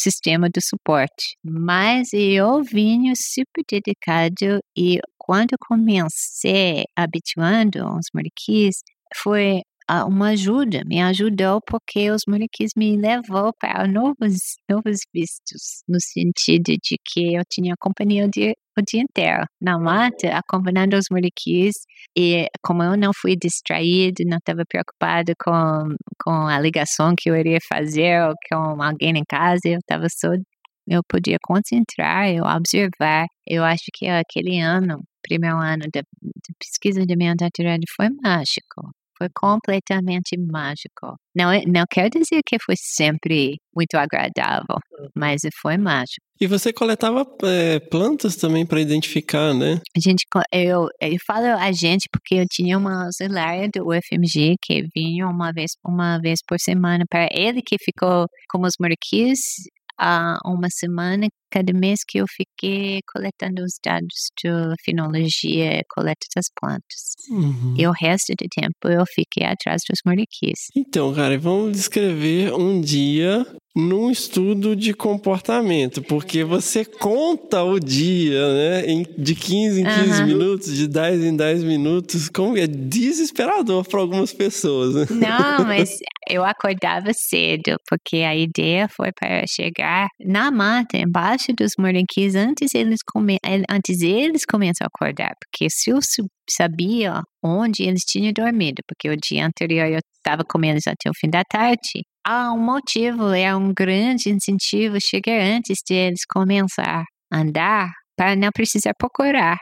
sistema de suporte. Mas eu vinha super dedicado e quando comecei habituando aos mariquis, foi uma ajuda, me ajudou porque os mariquis me levou para novos, novos vistos, no sentido de que eu tinha companhia o dia, o dia inteiro na mata, acompanhando os mariquis e como eu não fui distraído, não estava preocupado com, com a ligação que eu iria fazer ou com alguém em casa, eu estava só eu podia concentrar, eu observar. Eu acho que aquele ano, primeiro ano da, da pesquisa de minha doutorado foi mágico. Foi completamente mágico. Não, é- não quer dizer que foi sempre muito agradável, mas foi mágico. E você coletava é, plantas também para identificar, né? A gente, eu, eu falo a gente porque eu tinha uma auxiliar do UFMG que vinha uma vez, uma vez por semana para ele que ficou com os muriquis há uma semana cada mês que eu fiquei coletando os dados de fenologia, coleta das plantas. Uhum. E o resto do tempo eu fiquei atrás dos muriquis. Então, cara, vamos descrever um dia num estudo de comportamento, porque você conta o dia, né, de 15 em 15 Aham. minutos, de 10 em 10 minutos, como é desesperador para algumas pessoas, né? Não, mas eu acordava cedo, porque a ideia foi para chegar na mata, embaixo dos moranquis, antes eles, come... antes eles começam a acordar. Porque se eu sabia onde eles tinham dormido, porque o dia anterior eu estava com eles até o fim da tarde, há um motivo, é um grande incentivo chegar antes de eles começar a andar para não precisar procurar.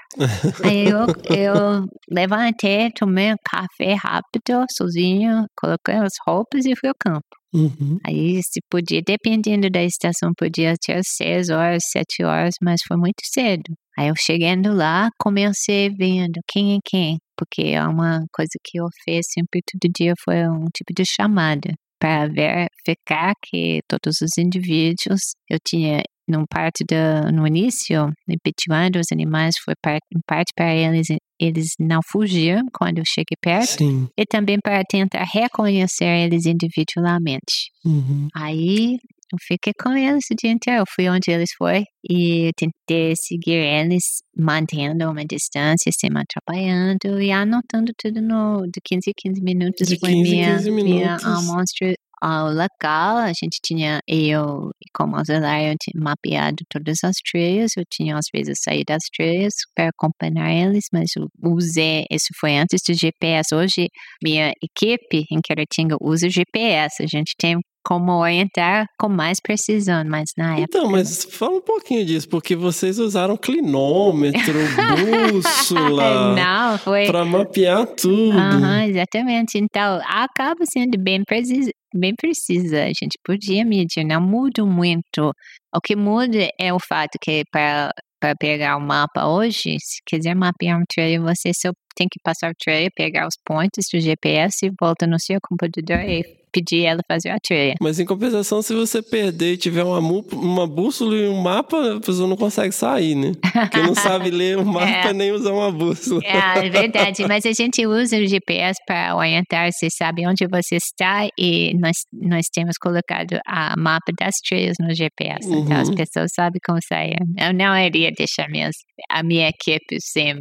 Aí eu, eu levantei, tomei um café rápido, sozinho, coloquei as roupas e fui ao campo. Uhum. Aí se podia, dependendo da estação, podia ter seis horas, sete horas, mas foi muito cedo. Aí eu chegando lá, comecei vendo quem é quem, porque é uma coisa que eu fiz sempre todo dia foi um tipo de chamada para verificar que todos os indivíduos eu tinha num parte da no início repetindo os animais foi parte, parte para eles eles não fugir quando eu cheguei perto Sim. e também para tentar reconhecer eles individualmente. Uhum. Aí eu fiquei com eles o dia inteiro. Eu fui onde eles foram e tentei seguir eles, mantendo uma distância, sem me atrapalhando e anotando tudo no, de 15 em 15 minutos. De foi 15 em minha, 15 minha minutos. amostra ao local. A gente tinha, eu, como auxiliar, eu tinha mapeado todas as trilhas. Eu tinha, às vezes, saído das trilhas para acompanhar eles, mas eu usei, isso foi antes do GPS. Hoje, minha equipe em Caratinga usa GPS. A gente tem como orientar com mais precisão, mas na época. Então, mas fala um pouquinho disso, porque vocês usaram clinômetro, bússola, Não, foi. para mapear tudo. Aham, exatamente. Então, acaba sendo bem precisa, bem precisa. A gente podia medir, não muda muito. O que muda é o fato que para para pegar o mapa hoje, se quiser mapear um trail, você só tem que passar o trail, pegar os pontos do GPS e volta no seu computador e pedir ela fazer a trilha. Mas em compensação, se você perder e tiver uma, uma bússola e um mapa, a pessoa não consegue sair, né? Porque não sabe ler o mapa É. nem usar uma bússola. É, é verdade, mas a gente usa o GPS para orientar, você sabe onde você está e nós, nós temos colocado a mapa das trilhas no GPS, então as Uhum. pessoas sabem como sair. Eu não iria deixar minhas, a minha equipe sem,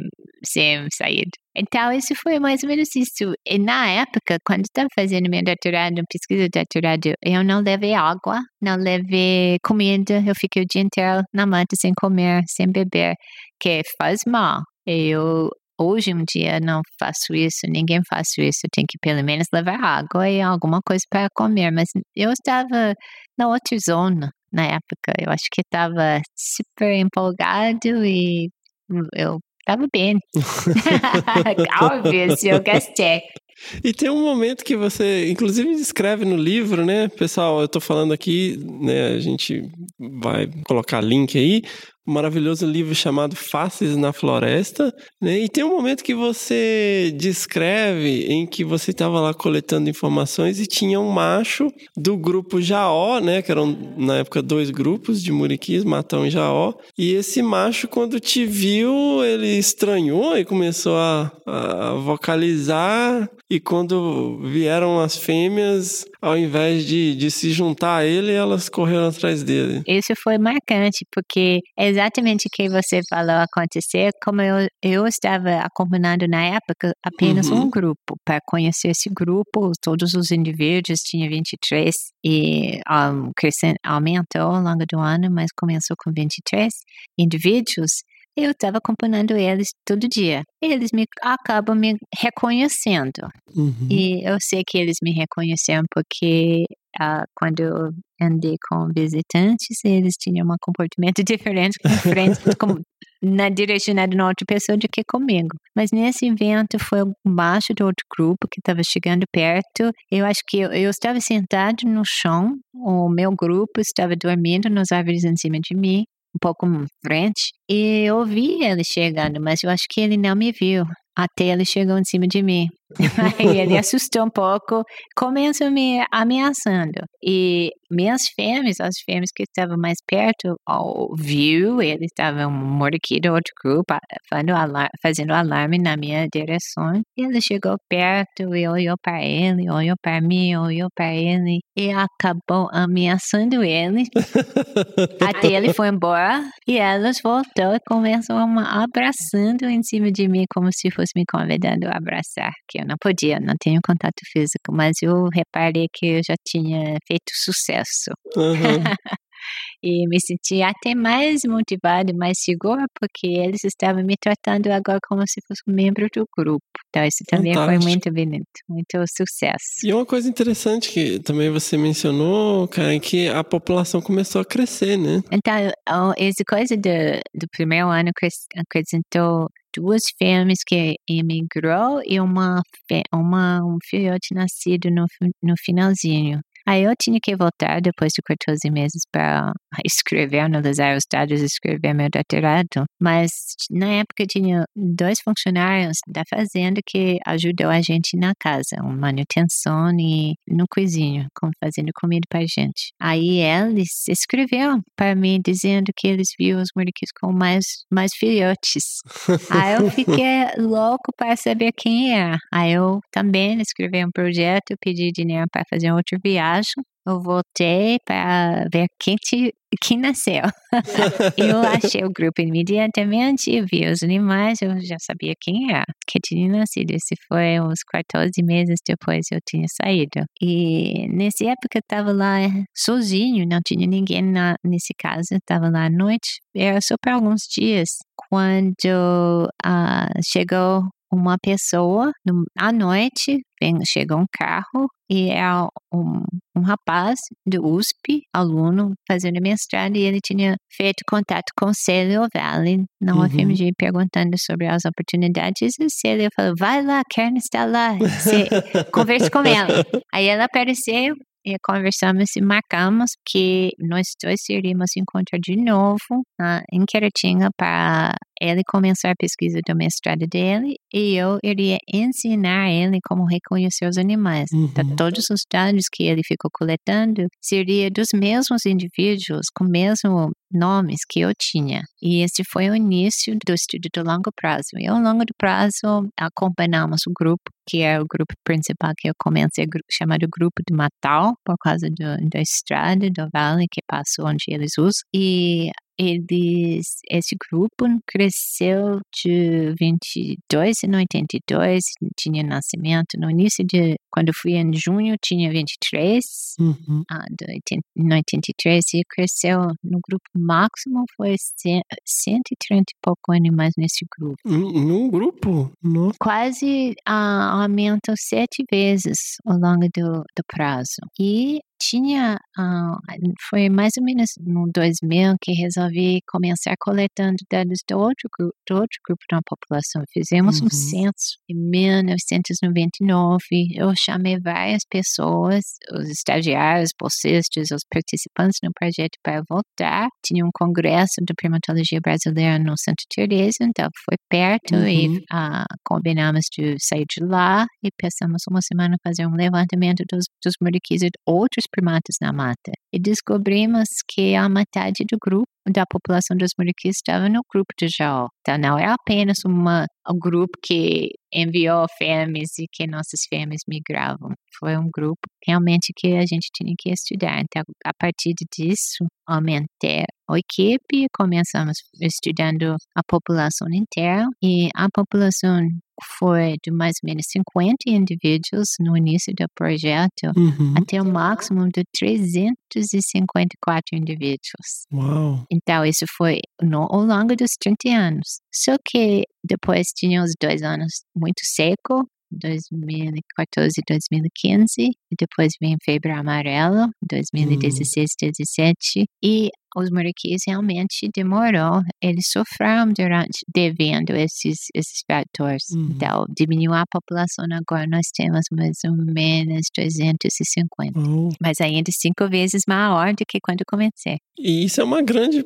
sem saída. Então, isso foi mais ou menos isso. E na época, quando estava fazendo meu doutorado, pesquisa de doutorado, eu não levei água, não levei comida, eu fiquei o dia inteiro na mata sem comer, sem beber, que faz mal. Eu Hoje um dia não faço isso, ninguém faz isso, tem que pelo menos levar água e alguma coisa para comer. Mas eu estava na outra zona na época, eu acho que estava super empolgado e eu estava bem. Óbvio, eu gastei. E tem um momento que você, inclusive, descreve no livro, né? Pessoal, eu tô falando aqui, né? A gente vai colocar link aí. Maravilhoso livro chamado Faces na Floresta, né? E tem um momento que você descreve em que você estava lá coletando informações e tinha um macho do grupo Jaó, né? Que eram, na época, dois grupos de muriquis, Matão e Jaó. E esse macho, quando te viu, ele estranhou e começou a, a vocalizar. E quando vieram as fêmeas, ao invés de, de se juntar a ele, elas correram atrás dele. Isso foi marcante, porque é exatamente o que você falou acontecer, como eu, eu estava acompanhando na época apenas Uhum. um grupo, para conhecer esse grupo, todos os indivíduos, tinha 23, e um, crescendo, aumentou ao longo do ano, mas começou com 23 indivíduos, eu estava acompanhando eles todo dia. Eles me acabam me reconhecendo. Uhum. E eu sei que eles me reconheceram porque ah, quando eu andei com visitantes, eles tinham um comportamento diferente com frente, com, na direcionado na outra pessoa do que comigo. Mas nesse evento foi embaixo do outro grupo que estava chegando perto. Eu acho que eu, eu estava sentado no chão, o meu grupo estava dormindo nos árvores em cima de mim, um pouco em frente, e eu vi ele chegando, mas eu acho que ele não me viu até ele chegou em cima de mim. Aí ele assustou um pouco, começou me ameaçando. E minhas fêmeas, as fêmeas que estavam mais perto, viu, ele estava um mordicui do outro grupo, fazendo alarme, fazendo alarme na minha direção. Ele chegou perto e olhou para ele, olhou para mim, olhou para ele e acabou ameaçando ele. até ele foi embora e elas voltou e começou a abraçando em cima de mim como se fosse me convidando a abraçar, que eu não podia, não tenho contato físico, mas eu reparei que eu já tinha feito sucesso. Uhum. e me senti até mais motivada, mais segura, porque eles estavam me tratando agora como se fosse um membro do grupo. Então, isso também Fantástico. foi muito bonito, muito sucesso. E uma coisa interessante que também você mencionou, cara, é que a população começou a crescer, né? Então, essa coisa do, do primeiro ano acres- acrescentou duas fêmeas que emigrou e uma, uma um filhote nascido no, no finalzinho. Aí eu tinha que voltar depois de 14 meses para escrever, analisar os dados, escrever meu doutorado. Mas na época tinha dois funcionários da fazenda que ajudou a gente na casa, uma manutenção e no cozinho, fazendo comida para gente. Aí eles escreveram para mim dizendo que eles viam os muriquis com mais, mais filhotes. Aí eu fiquei louco para saber quem é. Aí eu também escrevi um projeto, pedi dinheiro para fazer outra viagem. Eu voltei para ver quem, te, quem nasceu. eu achei o grupo imediatamente, vi os animais, eu já sabia quem era, que tinha nascido. Esse foi uns 14 meses depois eu tinha saído. E nessa época eu estava lá sozinho, não tinha ninguém na, nesse caso, estava lá à noite, era só para alguns dias. Quando ah, chegou uma pessoa à noite, vem, chegou um carro e é um, um rapaz do USP, aluno, fazendo mestrado, e ele tinha feito contato com Célio Valley na Uhum. UFMG, perguntando sobre as oportunidades, e Célio falou, vai lá, Karen está lá, converse com ela. Aí ela apareceu, e conversamos e marcamos que nós dois iríamos encontrar de novo em Queratinga para ele começar a pesquisa do mestrado dele e eu iria ensinar ele como reconhecer os animais. Então, Uhum. todos os dados que ele ficou coletando seria dos mesmos indivíduos com o mesmo nomes que eu tinha. E esse foi o início do estudo do longo prazo. E ao longo do prazo, acompanhamos o grupo, que é o grupo principal que eu comecei, chamado Grupo de Natal, por causa do, da estrada do vale que passa onde eles usam. E eles, esse grupo cresceu de 22 em 82, tinha nascimento no início de, quando fui em junho, tinha 23, Uhum. ah, de 80 em 83 e cresceu no grupo máximo foi cem- 130 e pouco animais nesse grupo. Num grupo? Nossa. Quase ah, aumentou sete vezes ao longo do, do prazo. E tinha, foi mais ou menos no 2000 que resolvi começar coletando dados do outro grupo, do outro grupo da população. Fizemos um Uhum. censo em 1999. Eu chamei várias pessoas, os estagiários, bolsistas, os participantes no projeto para votar. Tinha um congresso de primatologia brasileira no Santa Teresa, então foi perto Uhum. e ah, combinamos de sair de lá e pensamos uma semana fazer um levantamento dos, dos muriquis e outros primatas na mata. E descobrimos que a metade do grupo da população dos muriquis estava no grupo de Jaú. Então não é apenas uma, um grupo que enviou fêmeas e que nossas fêmeas migravam. Foi um grupo realmente que a gente tinha que estudar. Então, a partir disso, aumentei a equipe, começamos estudando a população inteira e a população foi de mais ou menos 50 indivíduos no início do projeto Uhum. até o máximo de 354 indivíduos. Uau. Então, isso foi no, ao longo dos 30 anos. Só que depois tinha os dois anos muito seco, 2014 e 2015, e depois vem febre amarela, 2016 e 2017, e os muriquis realmente demorou. Eles sofreram durante devendo esses esses fatores. Uhum. Então, diminuiu a população agora nós temos mais ou menos 350. Oh. Mas ainda cinco vezes maior do que quando comecei. E isso é uma grande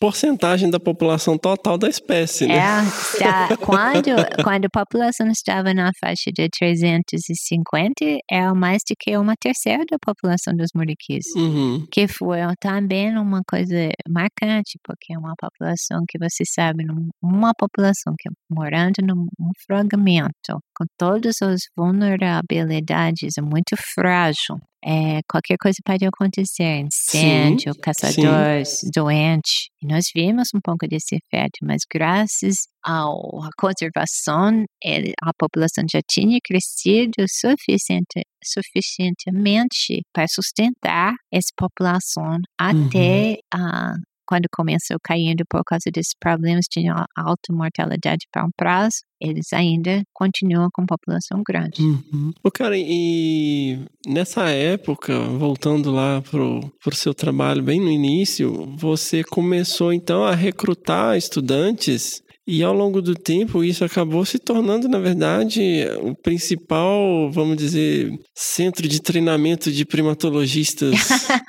porcentagem da população total da espécie, né? É, quando, quando a população estava na faixa de 350, é mais do que uma terceira da população dos muriquis. Uhum. Que foi também uma coisa marcante, porque é uma população que você sabe, uma população que é morando num um fragmento, com todas as vulnerabilidades, é muito frágil. É, qualquer coisa pode acontecer, incêndio, caçadores, doente. E nós vimos um pouco desse efeito, mas graças à conservação, a população já tinha crescido suficiente, suficientemente para sustentar essa população até a quando começou caindo por causa desses problemas de a- alta mortalidade para um prazo, eles ainda continuam com população grande. Uhum. Ô, cara, e nessa época, voltando lá pro, pro seu trabalho bem no início, você começou então a recrutar estudantes e ao longo do tempo isso acabou se tornando, na verdade, o principal, vamos dizer, centro de treinamento de primatologistas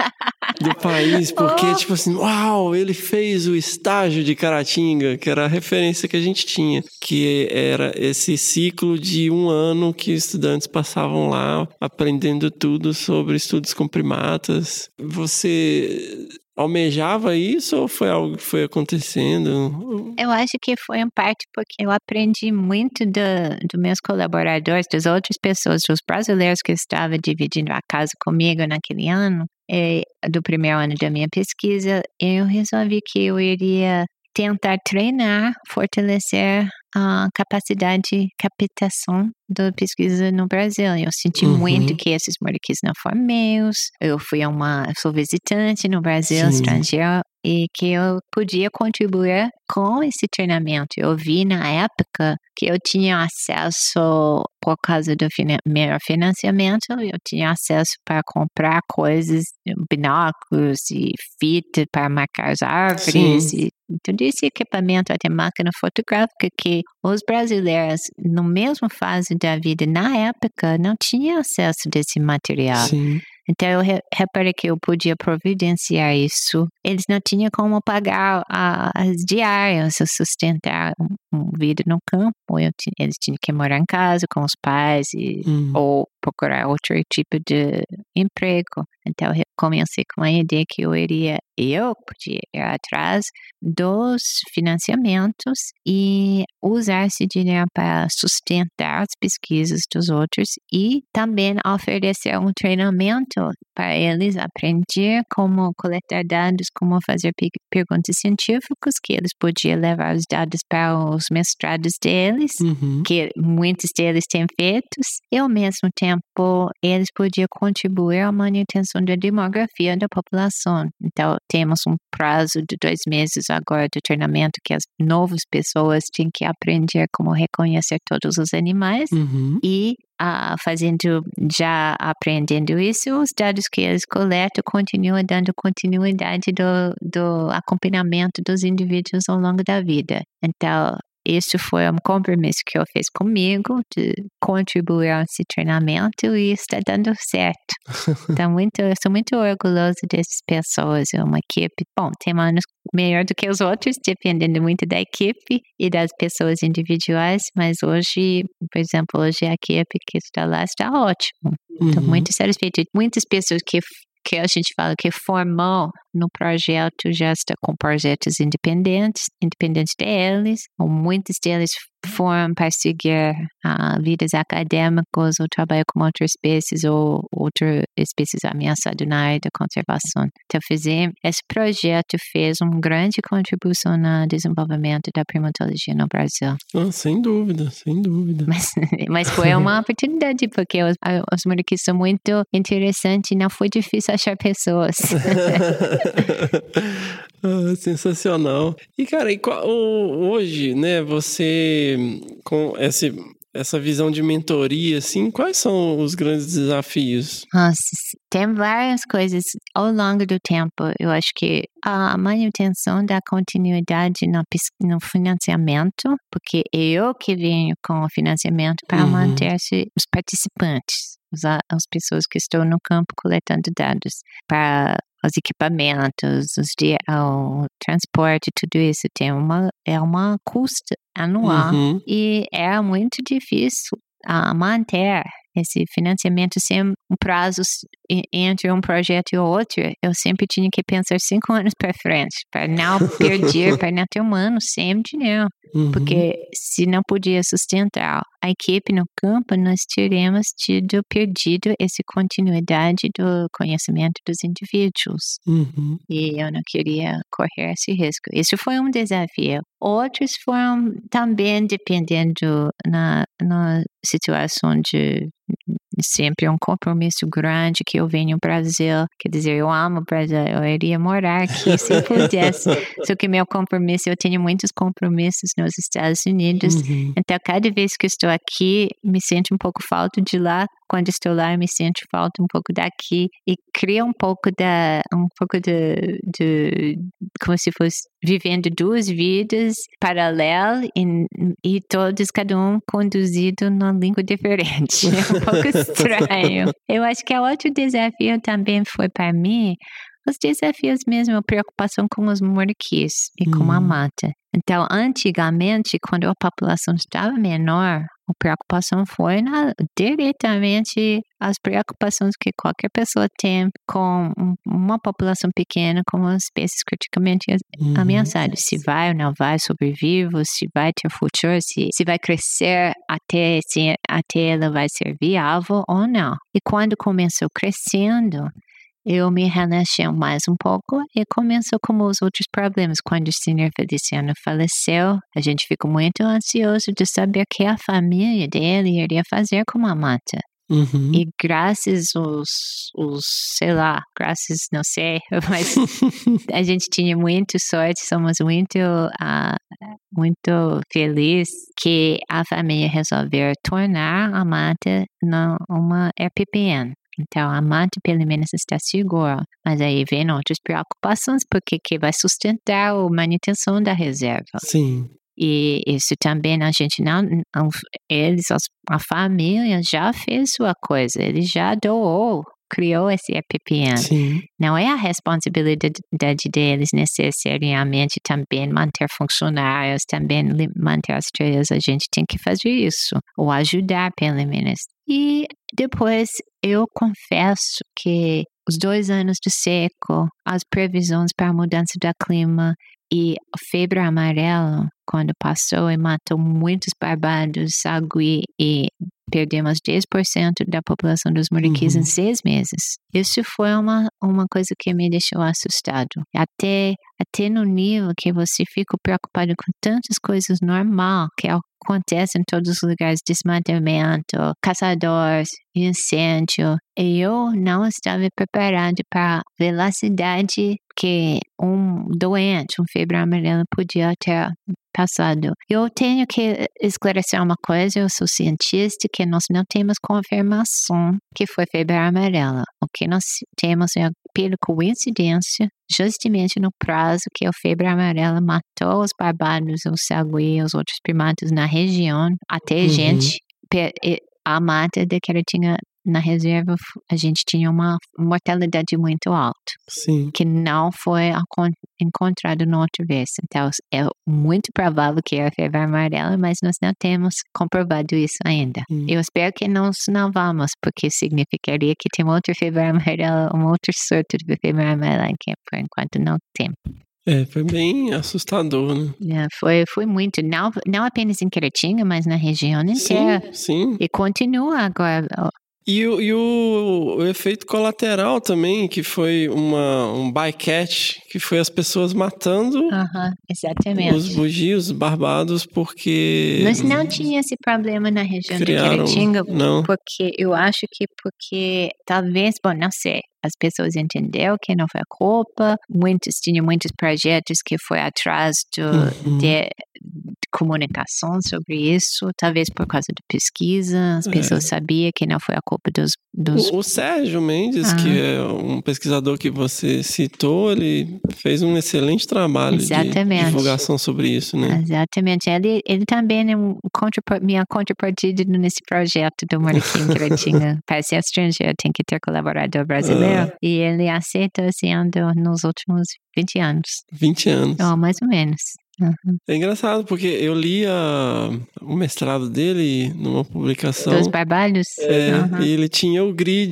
do país, porque, Oh. tipo assim, uau, ele fez o estágio de Caratinga, que era a referência que a gente tinha, que era esse ciclo de um ano que estudantes passavam lá aprendendo tudo sobre estudos com primatas. Você almejava isso ou foi algo que foi acontecendo? Eu acho que foi em parte porque eu aprendi muito do- dos meus colaboradores, das outras pessoas, dos brasileiros que estavam dividindo a casa comigo naquele ano, eh, do primeiro ano da minha pesquisa. Eu resolvi que eu iria tentar treinar, fortalecer a capacidade de captação da pesquisa no Brasil. Eu senti Uhum. muito que esses moriquis não foram meus. Eu fui uma, sou visitante no Brasil, Sim. estrangeiro, e que eu podia contribuir com esse treinamento. Eu vi na época que eu tinha acesso, por causa do melhor financiamento, eu tinha acesso para comprar coisas, binóculos e fita para marcar as árvores e todo esse equipamento, até máquina fotográfica que os brasileiros, no mesmo fase da vida, na época, não tinham acesso desse material. Sim. Então eu re reparei que eu podia providenciar isso. Eles não tinham como pagar a- as diárias, sustentar um, um vida no campo. Eles tinham que morar em casa com os pais e, Hum. ou procurar outro tipo de emprego. Então eu comecei com a ideia que eu iria, eu podia ir atrás dos financiamentos e usar esse dinheiro para sustentar as pesquisas dos outros e também oferecer um treinamento para eles aprender como coletar dados, como fazer pe- perguntas científicas, que eles podiam levar os dados para os mestrados deles Uhum. que muitos deles têm feitos, e ao mesmo tempo eles podiam contribuir à manutenção da demografia da população. Então, temos um prazo de dois meses agora de treinamento que as novas pessoas têm que aprender como reconhecer todos os animais Uhum. e ah, fazendo já aprendendo isso, os dados que eles coletam continuam dando continuidade do, do acompanhamento dos indivíduos ao longo da vida. Então, isso foi um compromisso que eu fiz comigo de contribuir a esse treinamento e está dando certo. Então, muito, eu sou muito orgulhosa dessas pessoas. É uma equipe, bom, tem anos melhor do que os outros, dependendo muito da equipe e das pessoas individuais, mas hoje, por exemplo, hoje a equipe que está lá está ótimo. Estou Uhum. muito satisfeita. Muitas pessoas que, que a gente fala que formou no projeto já estão com projetos independentes, independentes deles, ou muitos deles foram para seguir ah, vidas acadêmicas ou trabalhar com outras espécies ou outras espécies ameaçadas na área da conservação. Então, fazer, esse projeto fez uma grande contribuição no desenvolvimento da primatologia no Brasil. Ah, sem dúvida, sem dúvida. Mas, mas foi uma oportunidade, porque os, a- os muriquis são muito interessantes e não foi difícil achar pessoas. Ah, sensacional. E, cara, e qual- hoje, né, você com esse essa visão de mentoria, assim, quais são os grandes desafios? Nossa, tem várias coisas ao longo do tempo. Eu acho que a manutenção da continuidade no, no financiamento, porque eu que venho com o financiamento para Uhum. manter os participantes, os, as pessoas que estão no campo coletando dados, para os equipamentos, os dia, o transporte, tudo isso tem uma é uma custa anual Uhum. e é muito difícil ah, manter esse financiamento sem um prazo entre um projeto e outro. Eu sempre tinha que pensar cinco anos para frente, para não perder, para não ter um ano sem dinheiro. Uhum. Porque se não podia sustentar a equipe no campo, nós teríamos tido perdido essa continuidade do conhecimento dos indivíduos. Uhum. E eu não queria correr esse risco. Isso foi um desafio. Outros foram também dependendo na, na situação de sempre um compromisso grande que eu venho no Brasil. Quer dizer, eu amo o Brasil, eu iria morar aqui se pudesse. Só que meu compromisso, eu tenho muitos compromissos nos Estados Unidos. Uhum. Então, cada vez que estou aqui, me sinto um pouco falta de lá. Quando estou lá, eu me sinto falta um pouco daqui. E cria um pouco da, um pouco de, de como se fosse vivendo duas vidas paralelas e, e todos, cada um conduzido numa língua diferente. É um pouco estranho. Eu acho que outro desafio também foi para mim os desafios mesmo, a preocupação com os muriquis e com a Hum. mata. Então, antigamente, quando a população estava menor, a preocupação foi na, diretamente as preocupações que qualquer pessoa tem com um- uma população pequena, com as espécies criticamente Uhum. ameaçadas. Se vai ou não vai sobreviver, se vai ter futuro, se, se vai crescer até, se, até ela vai ser viável ou não. E quando começou crescendo, eu me relaxei mais um pouco e começou como os outros problemas. Quando o senhor Feliciano faleceu, a gente ficou muito ansioso de saber o que a família dele iria fazer com a mata. Uhum. E graças os, os, sei lá, graças, não sei, mas a gente tinha muita sorte, somos muito, ah, muito felizes que a família resolveu tornar a mata uma RPPN. Então, a mata, pelo menos, está segura. Mas aí vem outras preocupações, porque que vai sustentar a manutenção da reserva. Sim. E isso também a gente não, eles, a família já fez sua coisa, ele já doou, criou esse EPPN. Sim. Não é a responsabilidade deles necessariamente também manter funcionários, também manter as trilhas, a gente tem que fazer isso, ou ajudar pelo menos. E depois eu confesso que os dois anos de seco, as previsões para a mudança do clima e a febre amarela, quando passou e matou muitos barbados, sagui e perdemos 10% da população dos muriquis Uhum. em seis meses. Isso foi uma, uma coisa que me deixou assustado. Até, até no nível que você fica preocupado com tantas coisas normal que acontecem em todos os lugares, desmatamento, caçadores, incêndio. E eu não estava preparado para a velocidade que um doente, um febre amarela, podia ter passado. Eu tenho que esclarecer uma coisa, eu sou cientista, que nós não temos confirmação que foi febre amarela. O que nós temos é, pela coincidência, justamente no prazo que a febre amarela matou os barbados, os sagui, os outros primatas na região, até Uhum. gente, a mata de que ela tinha na reserva, a gente tinha uma mortalidade muito alta Sim. que não foi encontrado na outra vez. Então, é muito provável que é a febre amarela, mas nós não temos comprovado isso ainda. Hum. Eu espero que nós não vamos, porque significaria que tem outra febre amarela, um outro surto de febre amarela, que por enquanto não tem. É, foi bem assustador, né? É, foi, foi muito, não, não apenas em Queretinga, mas na região inteira. Sim, sim. E continua agora. E, o, e o, o efeito colateral também, que foi uma, um bycatch, que foi as pessoas matando os bugios barbados porque Nós não tinha esse problema na região criaram... de Queretinga, Não. porque eu acho que porque talvez, bom, não sei, as pessoas entenderam que não foi a culpa, muitos tinham muitos projetos que foi atrás do, Uhum. de, comunicação sobre isso, talvez por causa da pesquisa, as É. pessoas sabiam que não foi a culpa dos... dos O, o Sérgio Mendes, Ah. que é um pesquisador que você citou, ele fez um excelente trabalho Exatamente. de divulgação sobre isso, né? Exatamente. Ele, ele também é um contrapa- minha contrapartida nesse projeto do Marquinhos Cretinho. Para ser estrangeiro, tem que ter colaborador brasileiro. Ah. E ele aceita sendo nos últimos 20 anos. 20 anos. Ou mais ou menos. Uhum. É engraçado, porque eu li a- o mestrado dele numa publicação. Dos barbalhos? É, Uhum. e ele tinha o grid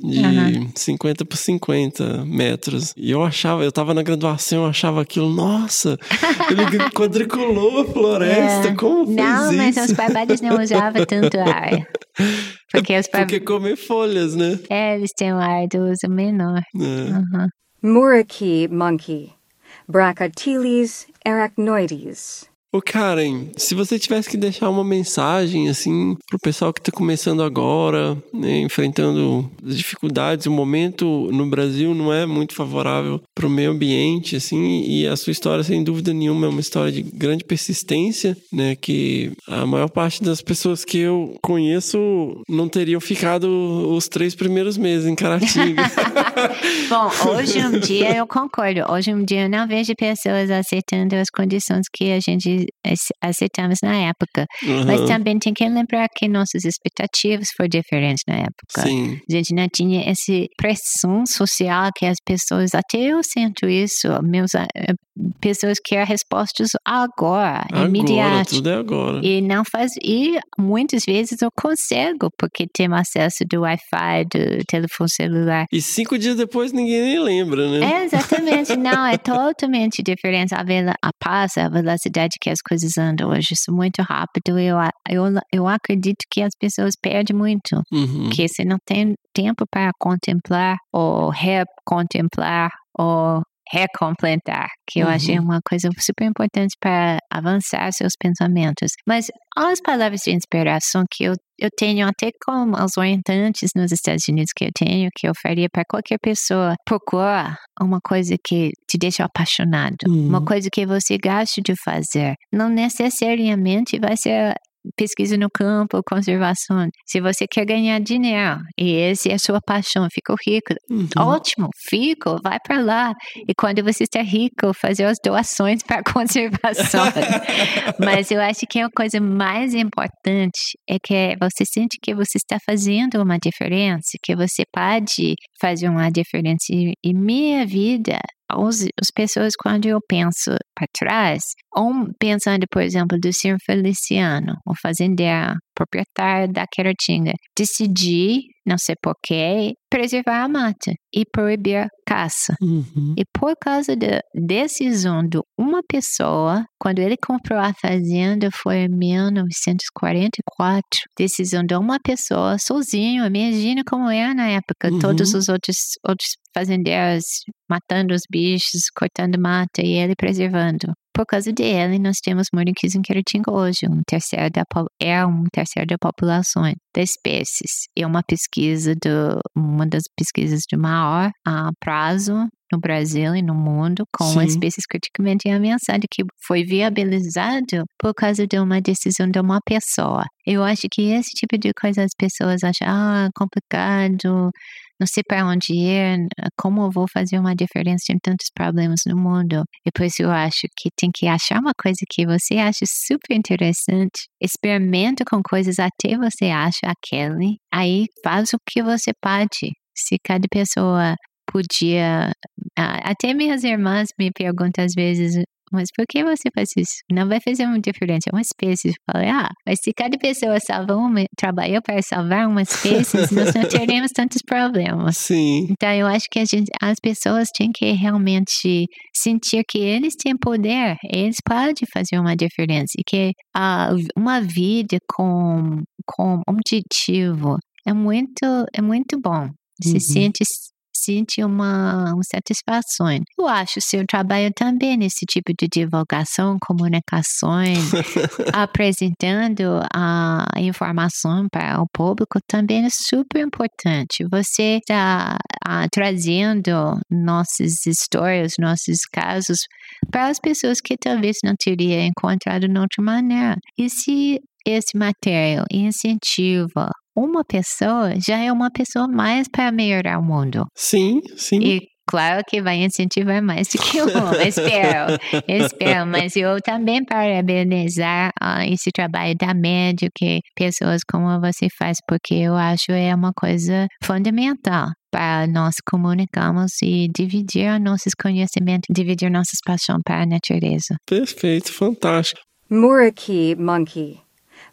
de Aham. 50 por 50 metros. E eu achava, eu tava na graduação, eu achava aquilo, nossa, ele quadriculou a floresta, É. como fez Não, mas isso? os barbalhos não usavam tanto ar. Porque os bar... Porque comer folhas, né? é, eles têm um ar do uso menor. É. Uhum. Muraki monkey. Brachyteles arachnoides. Ô Karen, se você tivesse que deixar uma mensagem assim pro pessoal que tá começando agora, né, enfrentando dificuldades, o momento no Brasil não é muito favorável pro meio ambiente, assim, e a sua história sem dúvida nenhuma é uma história de grande persistência, né, que a maior parte das pessoas que eu conheço não teriam ficado os três primeiros meses em Caratinga. Bom, hoje um dia eu concordo. Hoje um dia eu não vejo pessoas aceitando as condições que a gente ace- aceitamos na época. Mas Aham. também tem que lembrar que nossas expectativas foram diferentes na época. Sim. A gente não tinha essa pressão social que as pessoas, até eu sinto isso, meus pessoas querem respostas agora, Agora, imediato. tudo é agora. E não faz. E muitas vezes eu consigo, porque temos acesso do Wi-Fi, do telefone celular. E cinco dias depois ninguém nem lembra, né? É, exatamente. Não, é totalmente diferente. A, vela, a a velocidade que as coisas andam hoje, isso é muito rápido. Eu, eu, eu acredito que as pessoas perdem muito. Uhum. Que você não tem tempo para contemplar ou recontemplar ou recompletar, que eu achei uma coisa super importante para avançar seus pensamentos. Mas as palavras de inspiração que eu, eu tenho até com os orientantes nos Estados Unidos que eu tenho, que eu faria para qualquer pessoa, procura uma coisa que te deixa apaixonado, uma Uhum. coisa que você gosta de fazer. Não necessariamente vai ser pesquisa no campo, conservação. Se você quer ganhar dinheiro e essa é a sua paixão, ficou rico, Uhum. ótimo, fico, vai para lá. E quando você está rico, fazer as doações para a conservação. Mas eu acho que a coisa mais importante é que você sente que você está fazendo uma diferença, que você pode fazer uma diferença. E, e minha vida, os, as pessoas, quando eu penso para trás, um, pensando, por exemplo, do senhor Feliciano, o fazendeiro, proprietário da Queratinga, decidir, não sei porquê, preservar a mata e proibir a caça. Uhum. E por causa da decisão de uma pessoa, quando ele comprou a fazenda foi em 1944, decisão de uma pessoa sozinho, imagina como era na época, Uhum. todos os outros, outros fazendeiros matando os bichos, cortando mata e ele preservando. Por causa dele, nós temos muriquis em Queratinga hoje, um terceiro da, é um terceiro da população da espécies. É uma pesquisa, do, uma das pesquisas de maior ah, prazo no Brasil e no mundo, com Sim. espécies criticamente ameaçadas, que foi viabilizado por causa de uma decisão de uma pessoa. Eu acho que esse tipo de coisa as pessoas acham, ah, complicado, não sei para onde ir, como eu vou fazer uma diferença em tantos problemas no mundo. Por isso eu acho que tem que achar uma coisa que você acha super interessante, experimenta com coisas até você acha aquele, aí faz o que você pode. Se cada pessoa podia. Até minhas irmãs me perguntam às vezes. Mas por que você faz isso? Não vai fazer uma diferença, é uma espécie. Eu falei, ah, mas se cada pessoa salva uma, trabalhou para salvar uma espécie, nós não teremos tantos problemas. Sim. Então, eu acho que gente, as pessoas têm que realmente sentir que eles têm poder, eles podem fazer uma diferença. E que ah, uma vida com, com objetivo é muito, é muito bom. Você Uhum. sente sente uma, uma satisfação. Eu acho seu trabalho também nesse tipo de divulgação, comunicações, apresentando a informação para o público também é super importante. Você está ah, trazendo nossas histórias, nossos casos para as pessoas que talvez não teriam encontrado de outra maneira. E se esse material incentiva uma pessoa, já é uma pessoa mais para melhorar o mundo. Sim, sim. E claro que vai incentivar mais do que um, espero, espero. Mas eu também parabenizar uh, esse trabalho da média que pessoas como você faz, porque eu acho é uma coisa fundamental para nós comunicarmos e dividir nossos conhecimentos, dividir nossas paixões para a natureza. Perfeito, fantástico. Muraki monkey.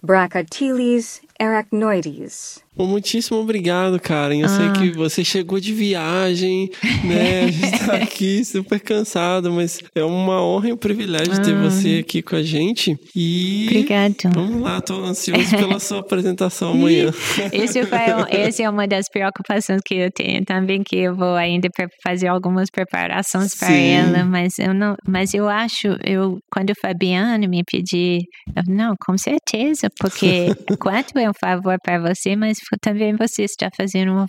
Brachyteles arachnoides. Bom, muitíssimo obrigado, Karen. Eu Ah. sei que você chegou de viagem, né? A gente tá aqui super cansado, mas é uma honra e um privilégio ter Ah. você aqui com a gente. E Obrigado. vamos lá, tô ansioso pela sua apresentação amanhã. Isso foi essa é uma das preocupações que eu tenho também, que eu vou ainda fazer algumas preparações para ela, mas eu não, mas eu acho, eu quando o Fabiano me pediu, eu, não, com certeza, porque quanto é um favor para você, mas também você está fazendo um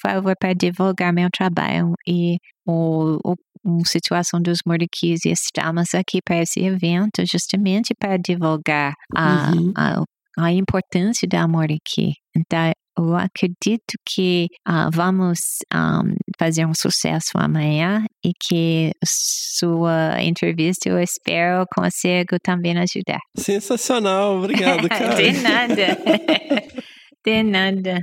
favor, para divulgar meu trabalho e o, o uma situação dos Moriquis e estamos aqui para esse evento justamente para divulgar a, Uhum. a, a importância da Moriqui. Então, eu acredito que ah, vamos ahm, fazer um sucesso amanhã e que sua entrevista eu espero consigo também ajudar. Sensacional, obrigado, Karen. De nada. De nada.